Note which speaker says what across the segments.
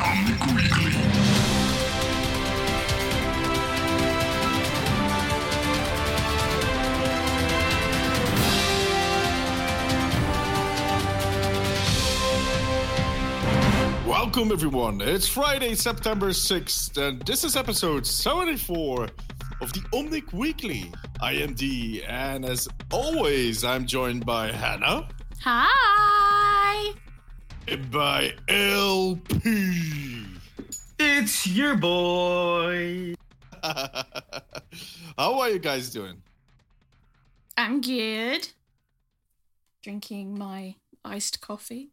Speaker 1: Omnic Weekly.
Speaker 2: Welcome, everyone. It's Friday, September 6th, and this is episode 74 of the Omnic Weekly. I am D, and as always, I'm joined by Hannah
Speaker 3: Hi.
Speaker 2: And by LP.
Speaker 4: It's your boy.
Speaker 2: How are you guys doing?
Speaker 3: I'm good. Drinking my iced coffee.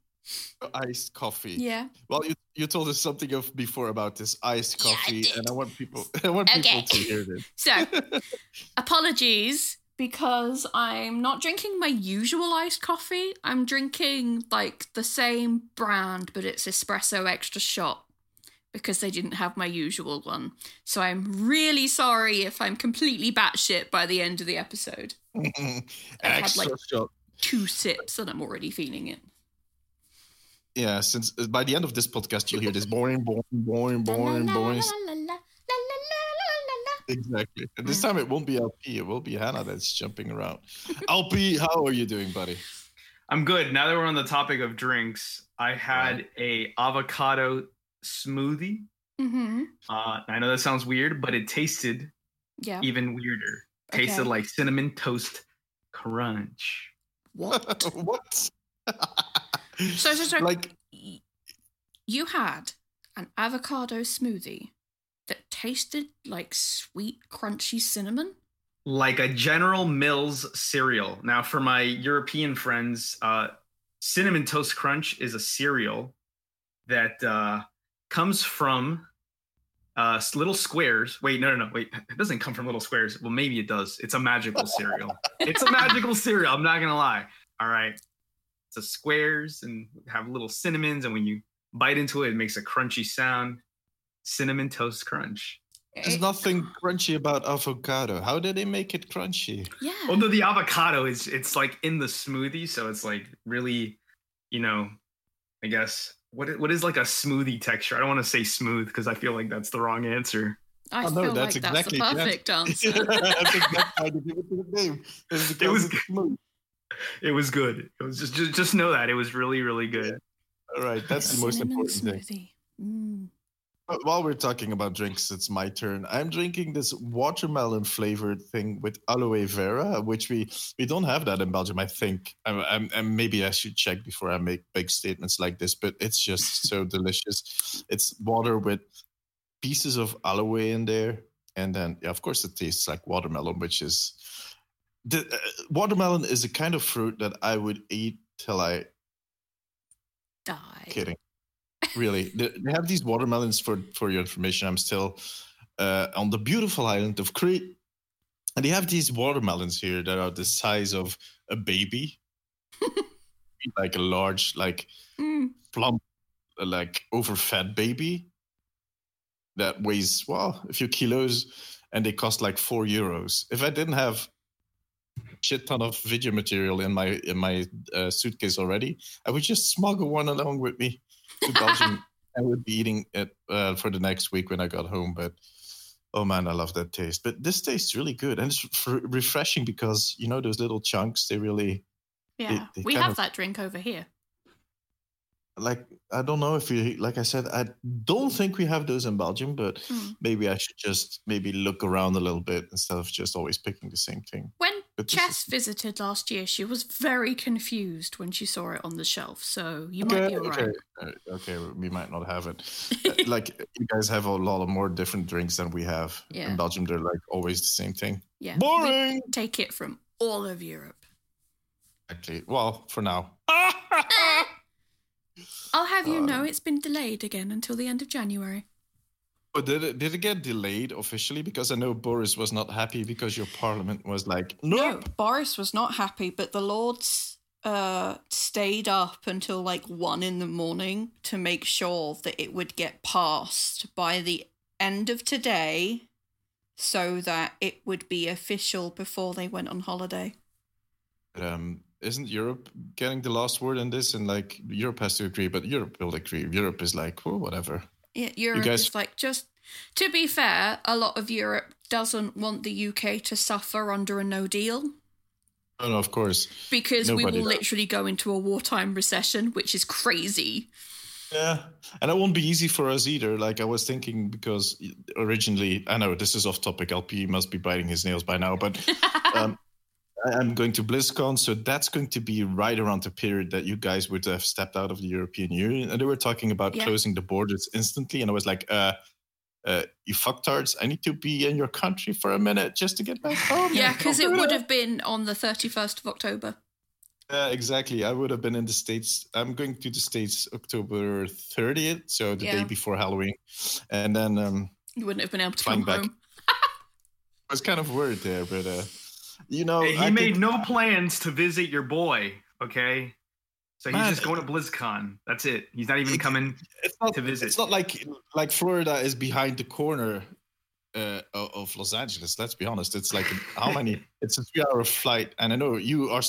Speaker 2: Iced coffee.
Speaker 3: Yeah.
Speaker 2: Well, you, you told us something of before about this iced
Speaker 3: Yeah, I
Speaker 2: coffee, and I want people I want
Speaker 3: Okay.
Speaker 2: people to hear this.
Speaker 3: So, apologies because I'm not drinking my usual iced coffee. I'm drinking like the same brand, but it's espresso extra shot because they didn't have my usual one. So I'm really sorry if I'm completely batshit by the end of the episode. I
Speaker 2: had,
Speaker 3: like-
Speaker 2: shot.
Speaker 3: Two sips and I'm already feeling it.
Speaker 2: Yeah, since uh, by the end of this podcast, you'll hear this boring, boring, boring, boring, boring. Exactly. And this time it won't be LP, it will be Hannah that's jumping around. LP, how are you doing, buddy?
Speaker 4: I'm good. Now that we're on the topic of drinks, I had a avocado smoothie.
Speaker 3: Mhm.
Speaker 4: Uh, I know that sounds weird, but it tasted
Speaker 3: Yeah.
Speaker 4: even weirder. Tasted like cinnamon toast crunch.
Speaker 3: What?
Speaker 2: what?
Speaker 3: So, so, so
Speaker 2: like
Speaker 3: you had an avocado smoothie that tasted like sweet, crunchy cinnamon?
Speaker 4: Like a General Mills cereal. Now, for my European friends, uh, cinnamon toast crunch is a cereal that uh, comes from uh, little squares. Wait, no, no, no. Wait, it doesn't come from little squares. Well, maybe it does. It's a magical cereal. it's a magical cereal. I'm not gonna lie. All right, it's a squares and have little cinnamons, and when you bite into it, it makes a crunchy sound. Cinnamon toast crunch.
Speaker 2: there's
Speaker 3: It-
Speaker 2: nothing crunchy about avocado. How did they make it crunchy?
Speaker 3: Yeah.
Speaker 4: Although the avocado is, it's like in the smoothie, so it's like really, you know, I guess what what is like a smoothie texture? I don't want to say smooth because I feel like that's the wrong answer.
Speaker 3: I
Speaker 2: Oh, no,
Speaker 3: feel
Speaker 2: that's
Speaker 3: like
Speaker 2: exactly
Speaker 3: that's the perfect answer.
Speaker 2: I think that's why they give it to the name. It's because
Speaker 4: was good.
Speaker 2: smooth.
Speaker 4: It was good. It was just just, just know that it was really really good.
Speaker 2: All right, that's the most
Speaker 3: Cinnamon
Speaker 2: important thing.
Speaker 3: smoothie. Mm.
Speaker 2: While we're talking about drinks, it's my turn. I'm drinking this watermelon flavored thing with aloe vera, which we we don't have that in Belgium. I think, I'm, I'm, and maybe I should check before I make big statements like this. But it's just so delicious. It's water with pieces of aloe in there, and then yeah, of course it tastes like watermelon, which is the uh, watermelon is a kind of fruit that I would eat till I
Speaker 3: Die.
Speaker 2: kidding. Really, they have these watermelons for for your information. I'm still uh, on the beautiful island of Crete, and they have these watermelons here that are the size of a baby, like a large, like
Speaker 3: Mm.
Speaker 2: plump, like overfed baby that weighs well a few kilos, and they cost like four euros. If I didn't have shit ton of video material in my in my uh, suitcase already, I would just smuggle one along with me to Belgium. I would be eating it uh, for the next week when I got home. But oh man, I love that taste. But this tastes really good and it's f- refreshing because you know those little chunks. They really
Speaker 3: Yeah.
Speaker 2: they
Speaker 3: we have
Speaker 2: of-
Speaker 3: that drink over here.
Speaker 2: like. I don't know if you like. I said I don't think we have those in Belgium, but
Speaker 3: Mm.
Speaker 2: maybe I should just maybe look around a little bit instead of just always picking the same thing.
Speaker 3: When Chess visited last year, she was very confused when she saw it on the shelf. So you might be alright.
Speaker 2: okay, uh, okay, we might not have it. Uh, like you guys have a lot of more different drinks than we have
Speaker 3: Yeah.
Speaker 2: in Belgium. They're like always the same thing.
Speaker 3: yeah. we
Speaker 2: Boring.
Speaker 3: take it from all of Europe.
Speaker 2: Actually, well, for now.
Speaker 3: I'll have you
Speaker 2: Uh,
Speaker 3: know it's been delayed again until the end of January.
Speaker 2: But did it did it get delayed officially? Because I know Boris was not happy because your parliament was like, nope.
Speaker 3: No, Boris was not happy, but the Lords uh, stayed up until like one in the morning to make sure that it would get passed by the end of today so that it would be official before they went on holiday.
Speaker 2: Um, isn't Europe getting the last word in this? And like Europe has to agree, but Europe will agree. Europe is like, well, whatever.
Speaker 3: Europe
Speaker 2: guys-
Speaker 3: is like just. To be fair, a lot of Europe doesn't want the UK to suffer under a no deal
Speaker 2: Oh, no, of course.
Speaker 3: because we will literally go into a wartime recession, which is crazy.
Speaker 2: Yeah, and it won't be easy for us either. Like I was thinking, because originally, I know this is off topic. LP must be biting his nails by now, but um, I'm going to BlizzCon, so that's going to be right around the period that you guys would have stepped out of the European Union, and they were talking about
Speaker 3: Yeah.
Speaker 2: closing the borders instantly, and I was like, uh. Uh, you fucktards! I need to be in your country for a minute just to get back home.
Speaker 3: Yeah, because it would have been on the 31st of October.
Speaker 2: Yeah, exactly. I would have been in the States. I'm going to the States October 30th, so the
Speaker 3: Yeah.
Speaker 2: day before Halloween. And then um
Speaker 3: You wouldn't have been able to come
Speaker 2: back.
Speaker 3: home.
Speaker 2: I was kind of worried there, but uh you know,
Speaker 4: he
Speaker 2: I
Speaker 4: made
Speaker 2: think-
Speaker 4: no plans to visit your boy. Okay, so he's
Speaker 2: Man,
Speaker 4: just going to BlizzCon. That's it. He's not even
Speaker 2: it-
Speaker 4: coming.
Speaker 2: it's not,
Speaker 4: to visit.
Speaker 2: It's not like like Florida is behind the corner uh, of of Los Angeles. Let's be honest. It's like how many? it's a three-hour flight, and I know you are,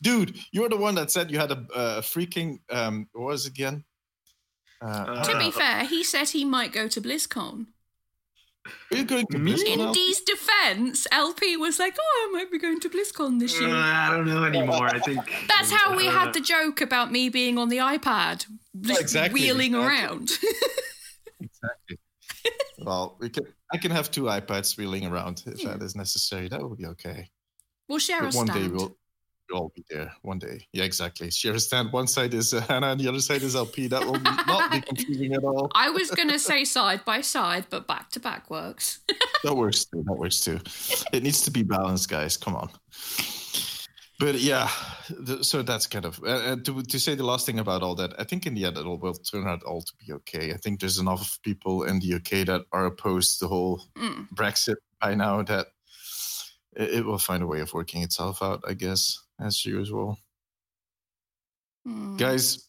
Speaker 2: dude. You're the one that said you had a, a freaking um. What was it again? Uh,
Speaker 4: Uh,
Speaker 3: To be
Speaker 4: Uh,
Speaker 3: fair, he said he might go to BlizzCon. In
Speaker 2: now?
Speaker 3: Dee's defense, LP was like, "Oh, I might be going to BlizzCon this
Speaker 4: Uh,
Speaker 3: year."
Speaker 4: I don't know anymore. I think
Speaker 3: That's how we had
Speaker 4: know.
Speaker 3: the joke about me being on the iPad, just
Speaker 2: exactly,
Speaker 3: wheeling
Speaker 2: exactly.
Speaker 3: around.
Speaker 2: Exactly. well, we can. I can have two iPads wheeling around if
Speaker 3: Yeah.
Speaker 2: that is necessary. That would be okay.
Speaker 3: we'll share
Speaker 2: But
Speaker 3: a
Speaker 2: one
Speaker 3: stand.
Speaker 2: day we'll, we'll all be there. One day, yeah, exactly. Share a stand. One side is Hannah, and the other side is LP. That will not be confusing at all.
Speaker 3: I was gonna say side by side, but back to back works.
Speaker 2: That works too. That works too. It needs to be balanced, guys. Come on. But yeah, th- so that's kind of uh, uh, to to say the last thing about all that. I think in the end it'll will turn out all to be okay. I think there's enough people in the UK that are opposed to the whole
Speaker 3: Mm.
Speaker 2: Brexit by now that it, it will find a way of working itself out. I guess as usual,
Speaker 3: Mm.
Speaker 2: guys.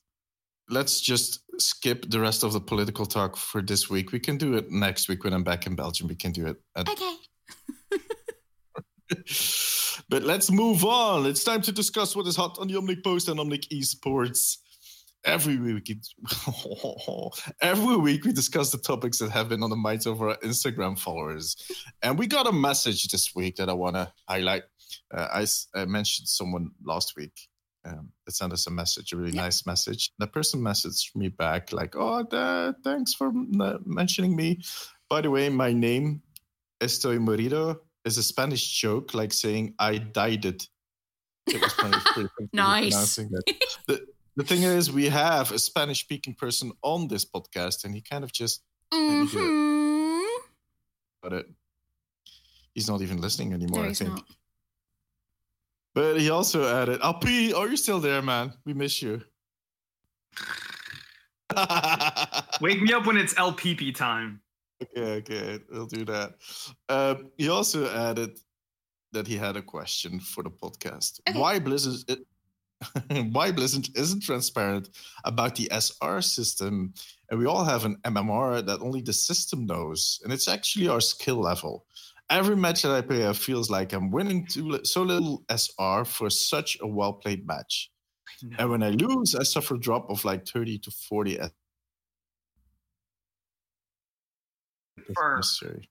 Speaker 2: Let's just skip the rest of the political talk for this week. We can do it next week when I'm back in Belgium. We can do it at
Speaker 3: Okay.
Speaker 2: but let's move on. It's time to discuss what is hot on the Omnic Post and Omnic Esports. Every week, every week we discuss the topics that have been on the minds of our Instagram followers, and we got a message this week that I want to highlight. Uh, I, I mentioned someone last week um, that sent us a message, a really
Speaker 3: Yeah.
Speaker 2: nice message. The person messaged me back like, "Oh, th- thanks for uh, mentioning me. By the way, my name Estoy Morido is a Spanish joke, like saying I died it. It was funny
Speaker 3: Nice.
Speaker 2: The, the thing is, we have a Spanish speaking person on this podcast, and he kind of just me do it. It. He's not even listening anymore,
Speaker 3: No,
Speaker 2: I think.
Speaker 3: not.
Speaker 2: But he also added, Alpi, are you still there, man? We miss you.
Speaker 4: Wake me up when it's LPP time.
Speaker 2: Okay, okay, we'll do that. Um, he also added that he had a question for the podcast.
Speaker 3: Okay.
Speaker 2: Why Blizzard? why Blizzard isn't transparent about the SR system, and we all have an MMR that only the system knows, and it's actually our skill level. Every match that I play, I feels like I'm winning too so little SR for such a well played match. And when I lose, I suffer a drop of like 30 to 40 S- if
Speaker 4: Confirm.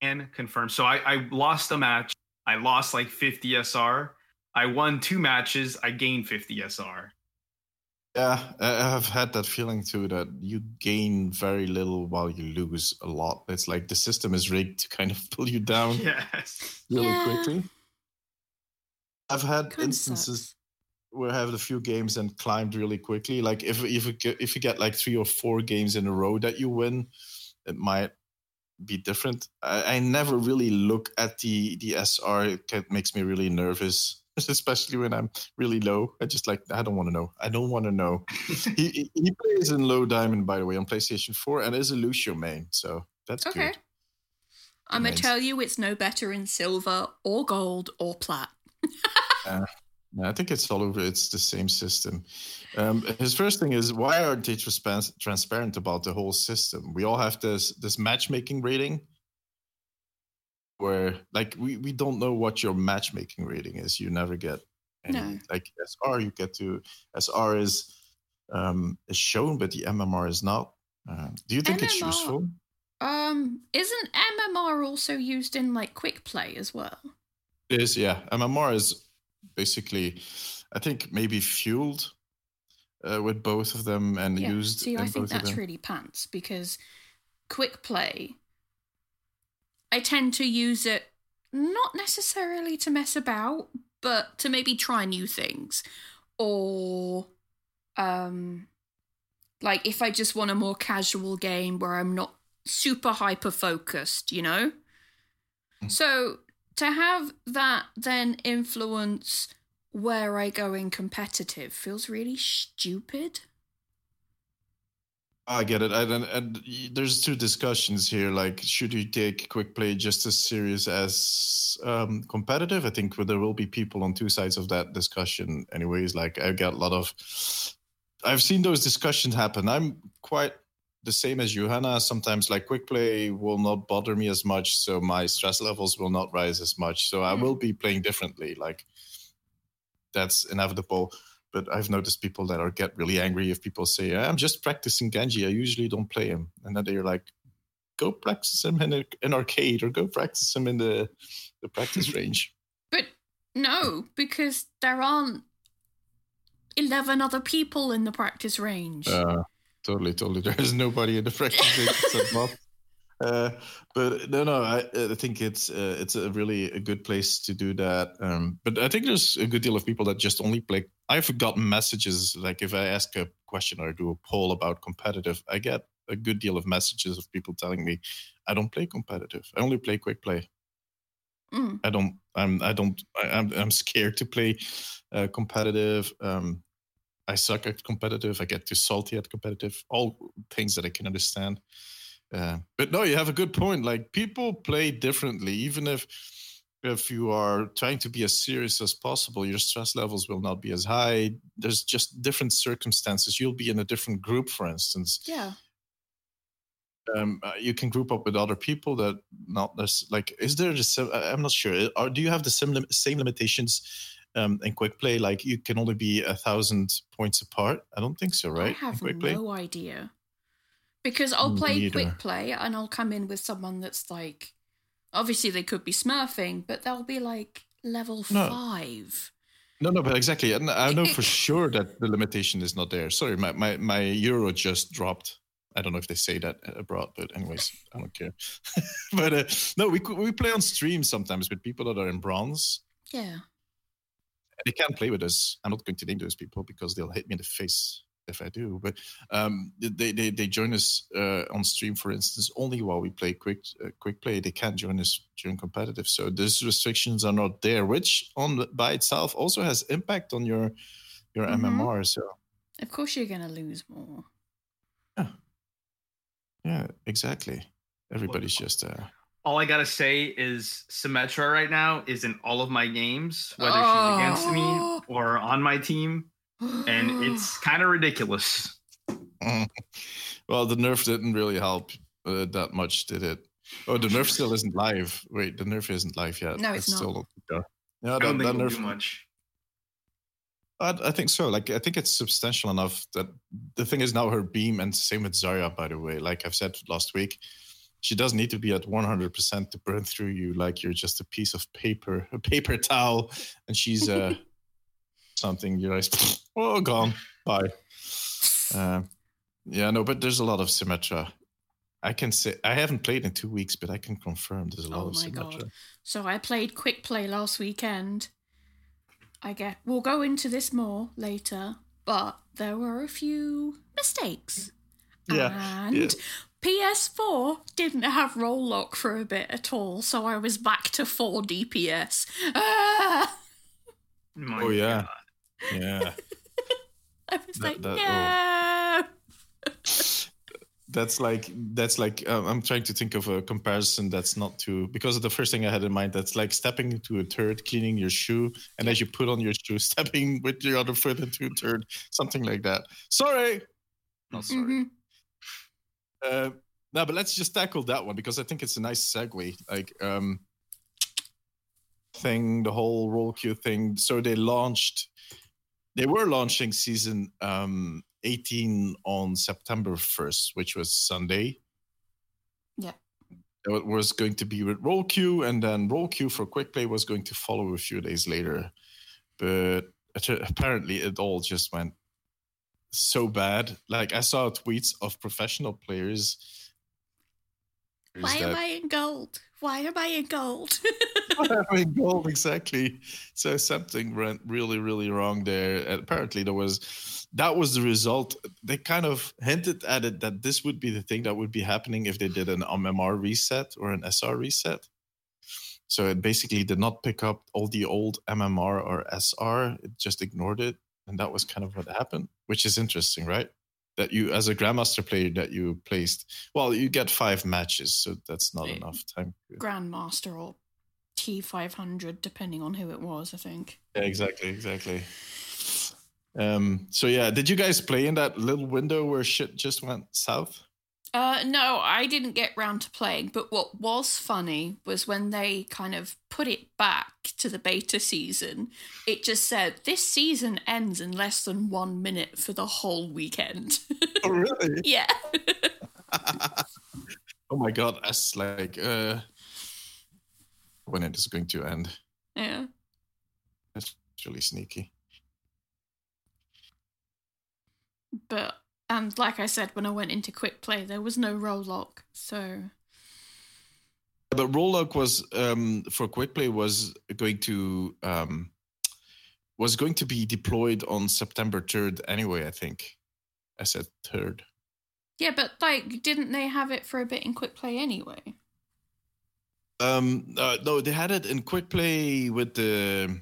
Speaker 4: Can confirm. So I, I lost a match. I lost like 50 SR. I won two matches. I gained 50 SR.
Speaker 2: Yeah, I I have had that feeling too that you gain very little while you lose a lot. It's like the system is rigged to kind of pull you down
Speaker 4: Yes.
Speaker 2: really
Speaker 3: Yeah.
Speaker 2: quickly. I've had
Speaker 3: Kinda
Speaker 2: instances
Speaker 3: sucks.
Speaker 2: where I have a few games and climbed really quickly. Like if if you get, if you get like three or four games in a row that you win, it might be different. I, I never really look at the the SR. It makes me really nervous, especially when I'm really low. I just like I don't want to know. I don't want to know. he he- plays in low diamond by the way on PlayStation 4 and is a Lucio main, so that's
Speaker 3: Okay.
Speaker 2: good.
Speaker 3: I'm gonna tell you, it's no better in silver or gold or plat.
Speaker 2: Yeah, I think it's all over. It's the same system. Um, his first thing is why aren't they transpa- transparent about the whole system? We all have this this matchmaking rating, where like we, we don't know what your matchmaking rating is. You never get any
Speaker 3: No.
Speaker 2: like SR. You get to SR is um, is shown, but the MMR is not. Uh, do you think it's useful?
Speaker 3: Um, isn't MMR also used in like quick play as well?
Speaker 2: It is, yeah. MMR is basically, I think, maybe fueled uh, with both of them and
Speaker 3: Yeah.
Speaker 2: used.
Speaker 3: See, I think that's really pants because quick play, I tend to use it not necessarily to mess about, but to maybe try new things. Or, um, like if I just want a more casual game where I'm not super hyper focused, you know?
Speaker 2: Mm.
Speaker 3: So to have that then influence where I go in competitive feels really stupid.
Speaker 2: I get it. And, and, there's two discussions here. Like, should you take quick play just as serious as um, competitive? I think there will be people on two sides of that discussion. Anyways, like I get a lot of. I've seen those discussions happen. I'm quite the same as Johanna. Sometimes, like quick play will not bother me as much, so my stress levels will not rise as much. So I
Speaker 3: Mm.
Speaker 2: will be playing differently. Like that's inevitable but I've noticed people that are get really angry if people say, "I'm just practicing Genji. I usually don't play him," and then they're like, "Go practice him in a, an arcade or go practice him in the the practice range."
Speaker 3: But no, because there aren't 11 other people in the practice range.
Speaker 2: Uh, totally, totally. There's nobody in the practice range except Bob. Uh, but no, no, I, I think it's uh, it's a really a good place to do that. Um, but I think there's a good deal of people that just only play. I've gotten messages like if I ask a question or do a poll about competitive, I get a good deal of messages of people telling me I don't play competitive. I only play quick play.
Speaker 3: Mm.
Speaker 2: I don't. I'm. I don't. I, I'm. I'm scared to play uh, competitive. Um, I suck at competitive. I get too salty at competitive. All things that I can understand. Uh, but no, you have a good point. Like people play differently. Even if if you are trying to be as serious as possible, your stress levels will not be as high. There's just different circumstances. You'll be in a different group, for instance
Speaker 3: Yeah.
Speaker 2: um, uh, you can group up with other people that not this like is there the i'm not sure or do you have the same, same limitations um, in quick play like you can only be a thousand points apart i don't think so right
Speaker 3: I have
Speaker 2: quick play
Speaker 3: no idea. Because I'll play
Speaker 2: neither.
Speaker 3: quick play and I'll come in with someone that's like, obviously they could be smurfing, but they'll be like level
Speaker 2: No.
Speaker 3: five.
Speaker 2: no no but exactly and i know for sure that the limitation is not there sorry my, my, my euro just dropped I don't know if they say that abroad, but anyways, I don't care. but uh, no, we we play on stream sometimes with people that are in bronze,
Speaker 3: Yeah.
Speaker 2: they can't play with us. I'm not going to name those people because they'll hit me in the face if I do. But um, they, they they join us uh, on stream, for instance, only while we play quick uh, quick play. They can't join us during competitive. So those restrictions are not there, which on by itself also has impact on your your
Speaker 3: Mhm.
Speaker 2: MMR. So
Speaker 3: Of course you're going to lose more.
Speaker 2: yeah, yeah, exactly. Everybody's just uh,
Speaker 4: All I gotta say is Symmetra right now is in all of my games, whether she's against me
Speaker 3: Oh.
Speaker 4: or on my team, and it's kind of ridiculous.
Speaker 2: well, the nerf didn't really help uh, that much, did it? Oh, the nerf still isn't live. Wait, the nerf isn't live yet.
Speaker 3: No, it's not.
Speaker 2: still yeah. Yeah,
Speaker 4: I
Speaker 2: that,
Speaker 4: don't think
Speaker 2: that nerf.
Speaker 4: do much.
Speaker 2: I, I think so. Like, I think it's substantial enough that the thing is now her beam, and same with Zarya, by the way. Like I've said last week, she doesn't need to be at 100% to burn through you like you're just a piece of paper, a paper towel, and she's uh, something you're like, oh, gone, bye. Uh, yeah, no, but there's a lot of Symmetra. I can say I haven't played in two weeks, but I can confirm there's a lot
Speaker 3: Oh
Speaker 2: of
Speaker 3: my
Speaker 2: Symmetra.
Speaker 3: God. So I played quick play last weekend. I get we'll go into this more later, but there were a few mistakes.
Speaker 2: Yeah,
Speaker 3: And
Speaker 2: yeah.
Speaker 3: PS4 didn't have role lock for a bit at all, so I was back to 4 DPS. Ah!
Speaker 2: Oh, yeah.
Speaker 4: God.
Speaker 2: Yeah.
Speaker 3: I was
Speaker 2: That-
Speaker 3: like,
Speaker 2: that-
Speaker 3: no.
Speaker 2: that's like that's like um, i'm trying to think of a comparison that's not too because the first thing i had in mind that's like stepping into a turd cleaning your shoe and as you put on your shoe stepping with your other foot into a turd something like that sorry not sorry
Speaker 3: Mhm.
Speaker 2: uh, no but let's just tackle that one because i think it's a nice segue like um thing the whole role queue thing so they launched they were launching season um 18 on September 1st, which was Sunday.
Speaker 3: Yeah.
Speaker 2: It was going to be with role queue, and then role queue for quick play was going to follow a few days later. But apparently, it all just went so bad. Like I saw tweets of professional players.
Speaker 3: Why
Speaker 2: that-
Speaker 3: am I in gold? Why am I in gold?
Speaker 2: having gold? Exactly. So something went really really wrong there. And apparently there was that was the result. They kind of hinted at it that this would be the thing that would be happening if they did an um, mmr reset or an sr reset. So it basically did not pick up all the old mmr or sr it just ignored it. And that was kind of what happened which is interesting right that you as a grandmaster player that you placed well you get five matches so that's not enough time
Speaker 3: Grandmaster or T500, depending on who it was, I think.
Speaker 2: Yeah, exactly, exactly. Um, so yeah, did you guys play in that little window where shit just went south?
Speaker 3: Uh, no, I didn't get round to playing, but what was funny was when they kind of put it back to the beta season, it just said, this season ends in less than one minute for the whole weekend.
Speaker 2: Oh really?
Speaker 3: yeah.
Speaker 2: oh my god, that's like uh when it is going to end.
Speaker 3: yeah.
Speaker 2: That's really sneaky.
Speaker 3: But, and like I said, when I went into quick play, there was no role lock. So,
Speaker 2: But Role lock was um for quick play was going to um was going to be deployed on September 3rd anyway, I think. I said third.
Speaker 3: yeah, but like, didn't they have it for a bit in quick play anyway?
Speaker 2: Um, uh, no, they had it in quick play with the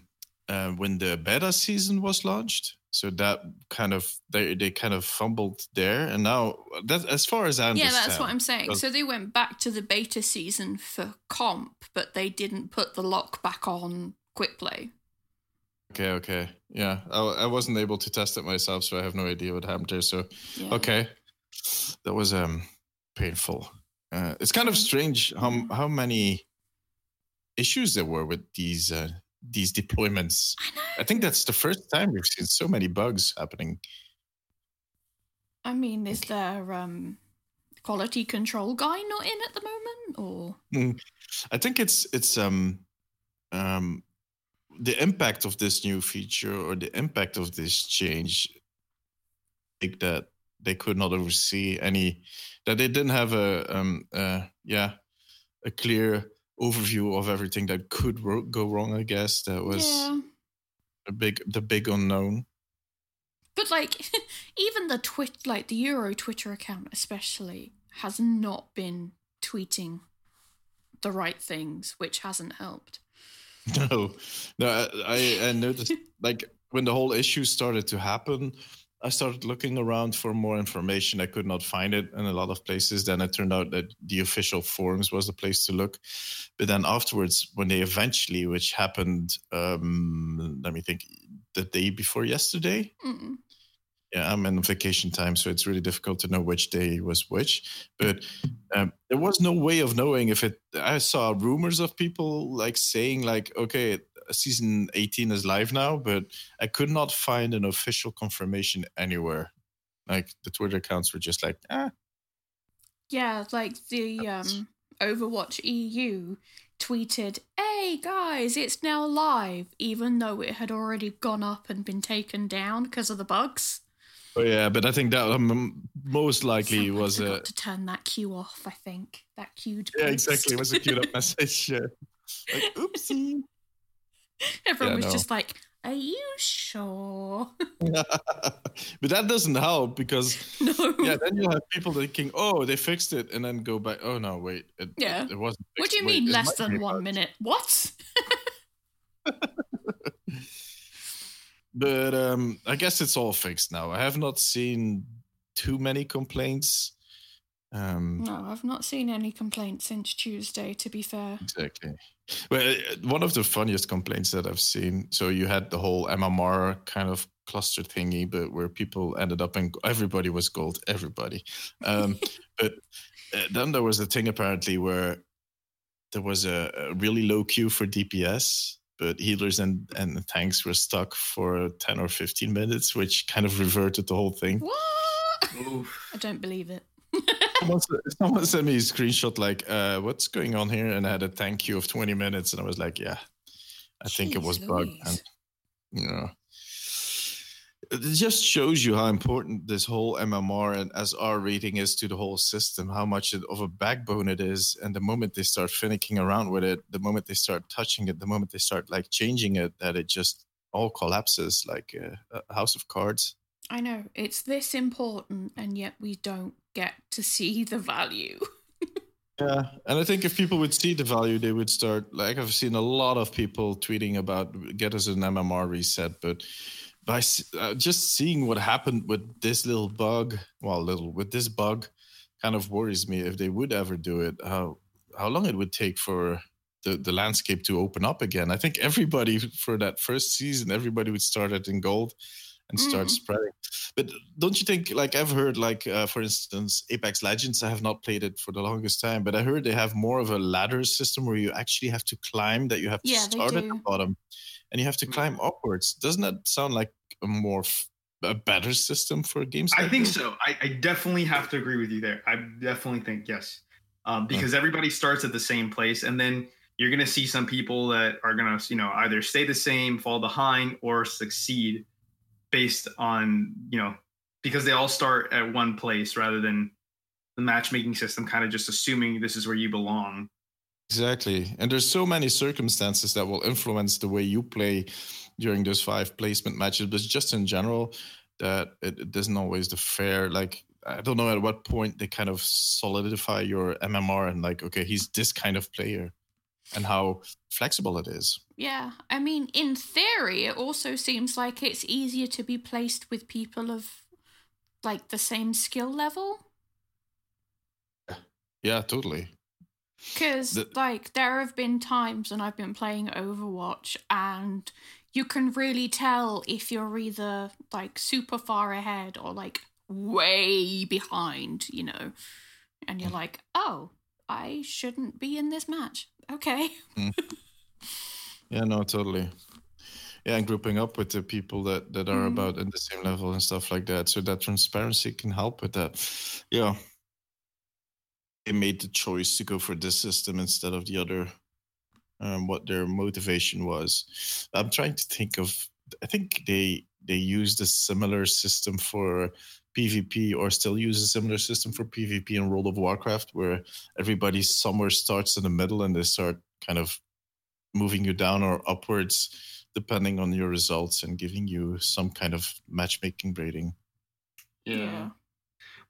Speaker 2: uh, when the beta season was launched. So that kind of they they kind of fumbled there, and now that as far as I understand, yeah,
Speaker 3: that's what I'm saying. So they went back to the beta season for comp, but they didn't put the lock back on quick play.
Speaker 2: Okay, okay, yeah, I, I wasn't able to test it myself, so I have no idea what happened there. So
Speaker 3: Yeah.
Speaker 2: okay, that was um painful. Uh, it's kind of strange how how many issues there were with these uh, these deployments.
Speaker 3: I know.
Speaker 2: I think that's the first time we've seen so many bugs happening.
Speaker 3: I mean, is there um quality control guy not in at the moment, or
Speaker 2: I think it's it's um um the impact of this new feature or the impact of this change like that they could not oversee any that they didn't have a um uh yeah a clear overview of everything that could ro- go wrong i guess that was
Speaker 3: yeah?
Speaker 2: a big the big unknown
Speaker 3: But like, even the twit, like the Euro Twitter account, especially, has not been tweeting the right things, which hasn't helped.
Speaker 2: No, no, I, I, I noticed like when the whole issue started to happen, I started looking around for more information. I could not find it in a lot of places. Then it turned out that the official forums was the place to look. But then afterwards, when they eventually, which happened, um, let me think, the day before yesterday.
Speaker 3: Mm.
Speaker 2: Yeah, I'm in vacation time, so it's really difficult to know which day was which. But um, there was no way of knowing if it. I saw rumors of people like saying like, okay, season 18 is live now, but I could not find an official confirmation anywhere. Like the Twitter accounts were just like, ah,
Speaker 3: Yeah, like the um, Overwatch EU tweeted, "Hey guys, it's now live," even though it had already gone up and been taken down because of the bugs.
Speaker 2: oh yeah. But I think that um, most likely
Speaker 3: Someone
Speaker 2: was a
Speaker 3: to turn that queue off. I think that queued.
Speaker 2: yeah,
Speaker 3: post.
Speaker 2: exactly. It was a queued up message. Yeah. Like, oopsie.
Speaker 3: Everyone
Speaker 2: Yeah,
Speaker 3: was
Speaker 2: no.
Speaker 3: just like, "Are you sure?"
Speaker 2: but that doesn't help because
Speaker 3: no.
Speaker 2: yeah, then you have people thinking, "Oh, they fixed it," and then go back. Oh no, wait, it,
Speaker 3: Yeah.
Speaker 2: it, it wasn't.
Speaker 3: What do you.
Speaker 2: Wait,
Speaker 3: mean less than one
Speaker 2: bug."
Speaker 3: minute? What?
Speaker 2: But um, I guess it's all fixed now. I have not seen too many complaints. Um,
Speaker 3: No, I've not seen any complaints since Tuesday. To be fair.
Speaker 2: Exactly. Well, uh, one of the funniest complaints that I've seen. So you had the whole MMR kind of cluster thingy, but where people ended up in everybody was gold, everybody. Um, but uh, then there was a thing apparently where there was a, a really low queue for DPS, but healers and and tanks were stuck for ten or fifteen minutes, which kind of reverted the whole thing.
Speaker 3: What?
Speaker 4: Oof.
Speaker 3: I don't believe it.
Speaker 2: Someone, someone sent me a screenshot like, uh, "What's going on here?" And I had a thank you of twenty minutes, and I was like, "Yeah, I think it
Speaker 3: Jeez
Speaker 2: was bugged." And, you know, it just shows you how important this whole MMR and SR rating is to the whole system. How much of a backbone it is, and the moment they start finicking around with it, the moment they start touching it, the moment they start like changing it, that it just all collapses like uh, a house of cards.
Speaker 3: I know it's this important, and yet we don't get to see the value.
Speaker 2: Yeah, and I think if people would see the value, they would start. Like I've seen a lot of people tweeting about get us an MMR reset, but by uh, just seeing what happened with this little bug, well, little with this bug, kind of worries me if they would ever do it. How how long it would take for the the landscape to open up again? I think everybody for that first season, everybody would start it in gold and start
Speaker 3: Mm.
Speaker 2: spreading. But don't you think, like I've heard, like uh, for instance, Apex Legends, I have not played it for the longest time, but I heard they have more of a ladder system where you actually have to climb, that you have to
Speaker 3: Yeah,
Speaker 2: start at the bottom and you have to
Speaker 4: Mm.
Speaker 2: climb upwards. Doesn't that sound like a more f- a better system for games?
Speaker 4: I
Speaker 2: like
Speaker 4: think
Speaker 2: this?
Speaker 4: so. I, I definitely have to agree with you there. I definitely think yes, um, because everybody starts at the same place, and then you're gonna see some people that are gonna, you know, either stay the same, fall behind, or succeed based on, you know, because they all start at one place rather than the matchmaking system kind of just assuming this is where you belong.
Speaker 2: Exactly. And there's so many circumstances that will influence the way you play during those five placement matches, but just in general, that it, it isn't always the fair. Like, I don't know at what point they kind of solidify your MMR and, like, okay, he's this kind of player and how flexible it is.
Speaker 3: Yeah, I mean, in theory, it also seems like it's easier to be placed with people of like the same skill level.
Speaker 2: Yeah, totally.
Speaker 3: Because,
Speaker 2: The-
Speaker 3: like, there have been times when I've been playing Overwatch and you can really tell if you're either, like, super far ahead or, like, way behind, you know? And you're mm. like, oh, I shouldn't be in this match. Okay.
Speaker 2: Yeah, no, totally. Yeah, and grouping up with the people that that are
Speaker 3: Mhm.
Speaker 2: about in the same level and stuff like that, so that transparency can help with that. Yeah, they made the choice to go for this system instead of the other. Um, what their motivation was. I'm trying to think of. I think they they used a similar system for PvP, or still use a similar system for PvP in World of Warcraft, where everybody somewhere starts in the middle and they start kind of moving you down or upwards depending on your results and giving you some kind of matchmaking rating. Yeah.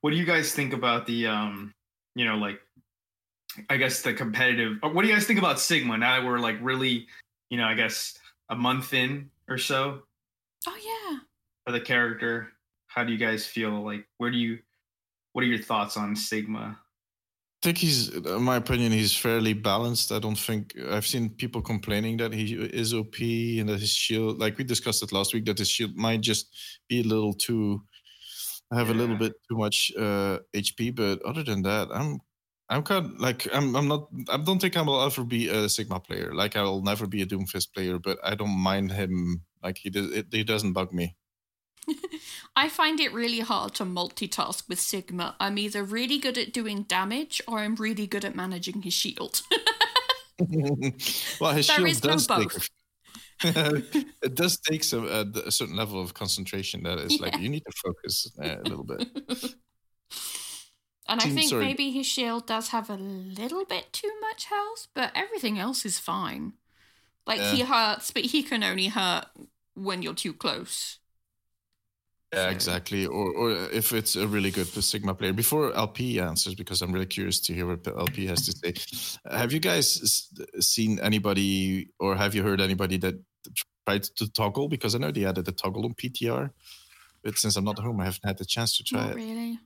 Speaker 4: What do you guys think about the um, you know, like I guess the competitive or what do you guys think about Sigma now that we're like really, you know, I guess a month in or so
Speaker 3: Oh, yeah.
Speaker 4: for the character? How do you guys feel like where do you what are your thoughts on Sigma?
Speaker 2: I think he's, in my opinion, he's fairly balanced. I don't think I've seen people complaining that he is OP and that his shield, like we discussed it last week, that his shield might just be a little too, have a little bit too much uh, HP. But other than that, I'm, I'm kind of like I'm, I'm not. I don't think I will ever be a Sigma player. Like I'll never be a Doomfist player, but I don't mind him. Like he does, it, he doesn't bug me.
Speaker 3: I find it really hard to multitask with Sigma. I'm either really good at doing damage or I'm really good at managing his shield.
Speaker 2: well, his
Speaker 3: There
Speaker 2: shield
Speaker 3: is no
Speaker 2: does take. it does take some a, a certain level of concentration. That is like you need to focus uh, a little bit.
Speaker 3: and I think
Speaker 2: sorry.
Speaker 3: maybe his shield does have a little bit too much health, but everything else is fine. Like he hurts, but he can only hurt when you're too close.
Speaker 2: Yeah, exactly. Or or if it's a really good Sigma player. Before LP answers, because I'm really curious to hear what LP has to say. Have you guys seen anybody, or have you heard anybody that tried to toggle? Because I know they added the toggle on PTR, but since I'm not home, I haven't had the chance to try
Speaker 3: Not
Speaker 2: it.
Speaker 3: really.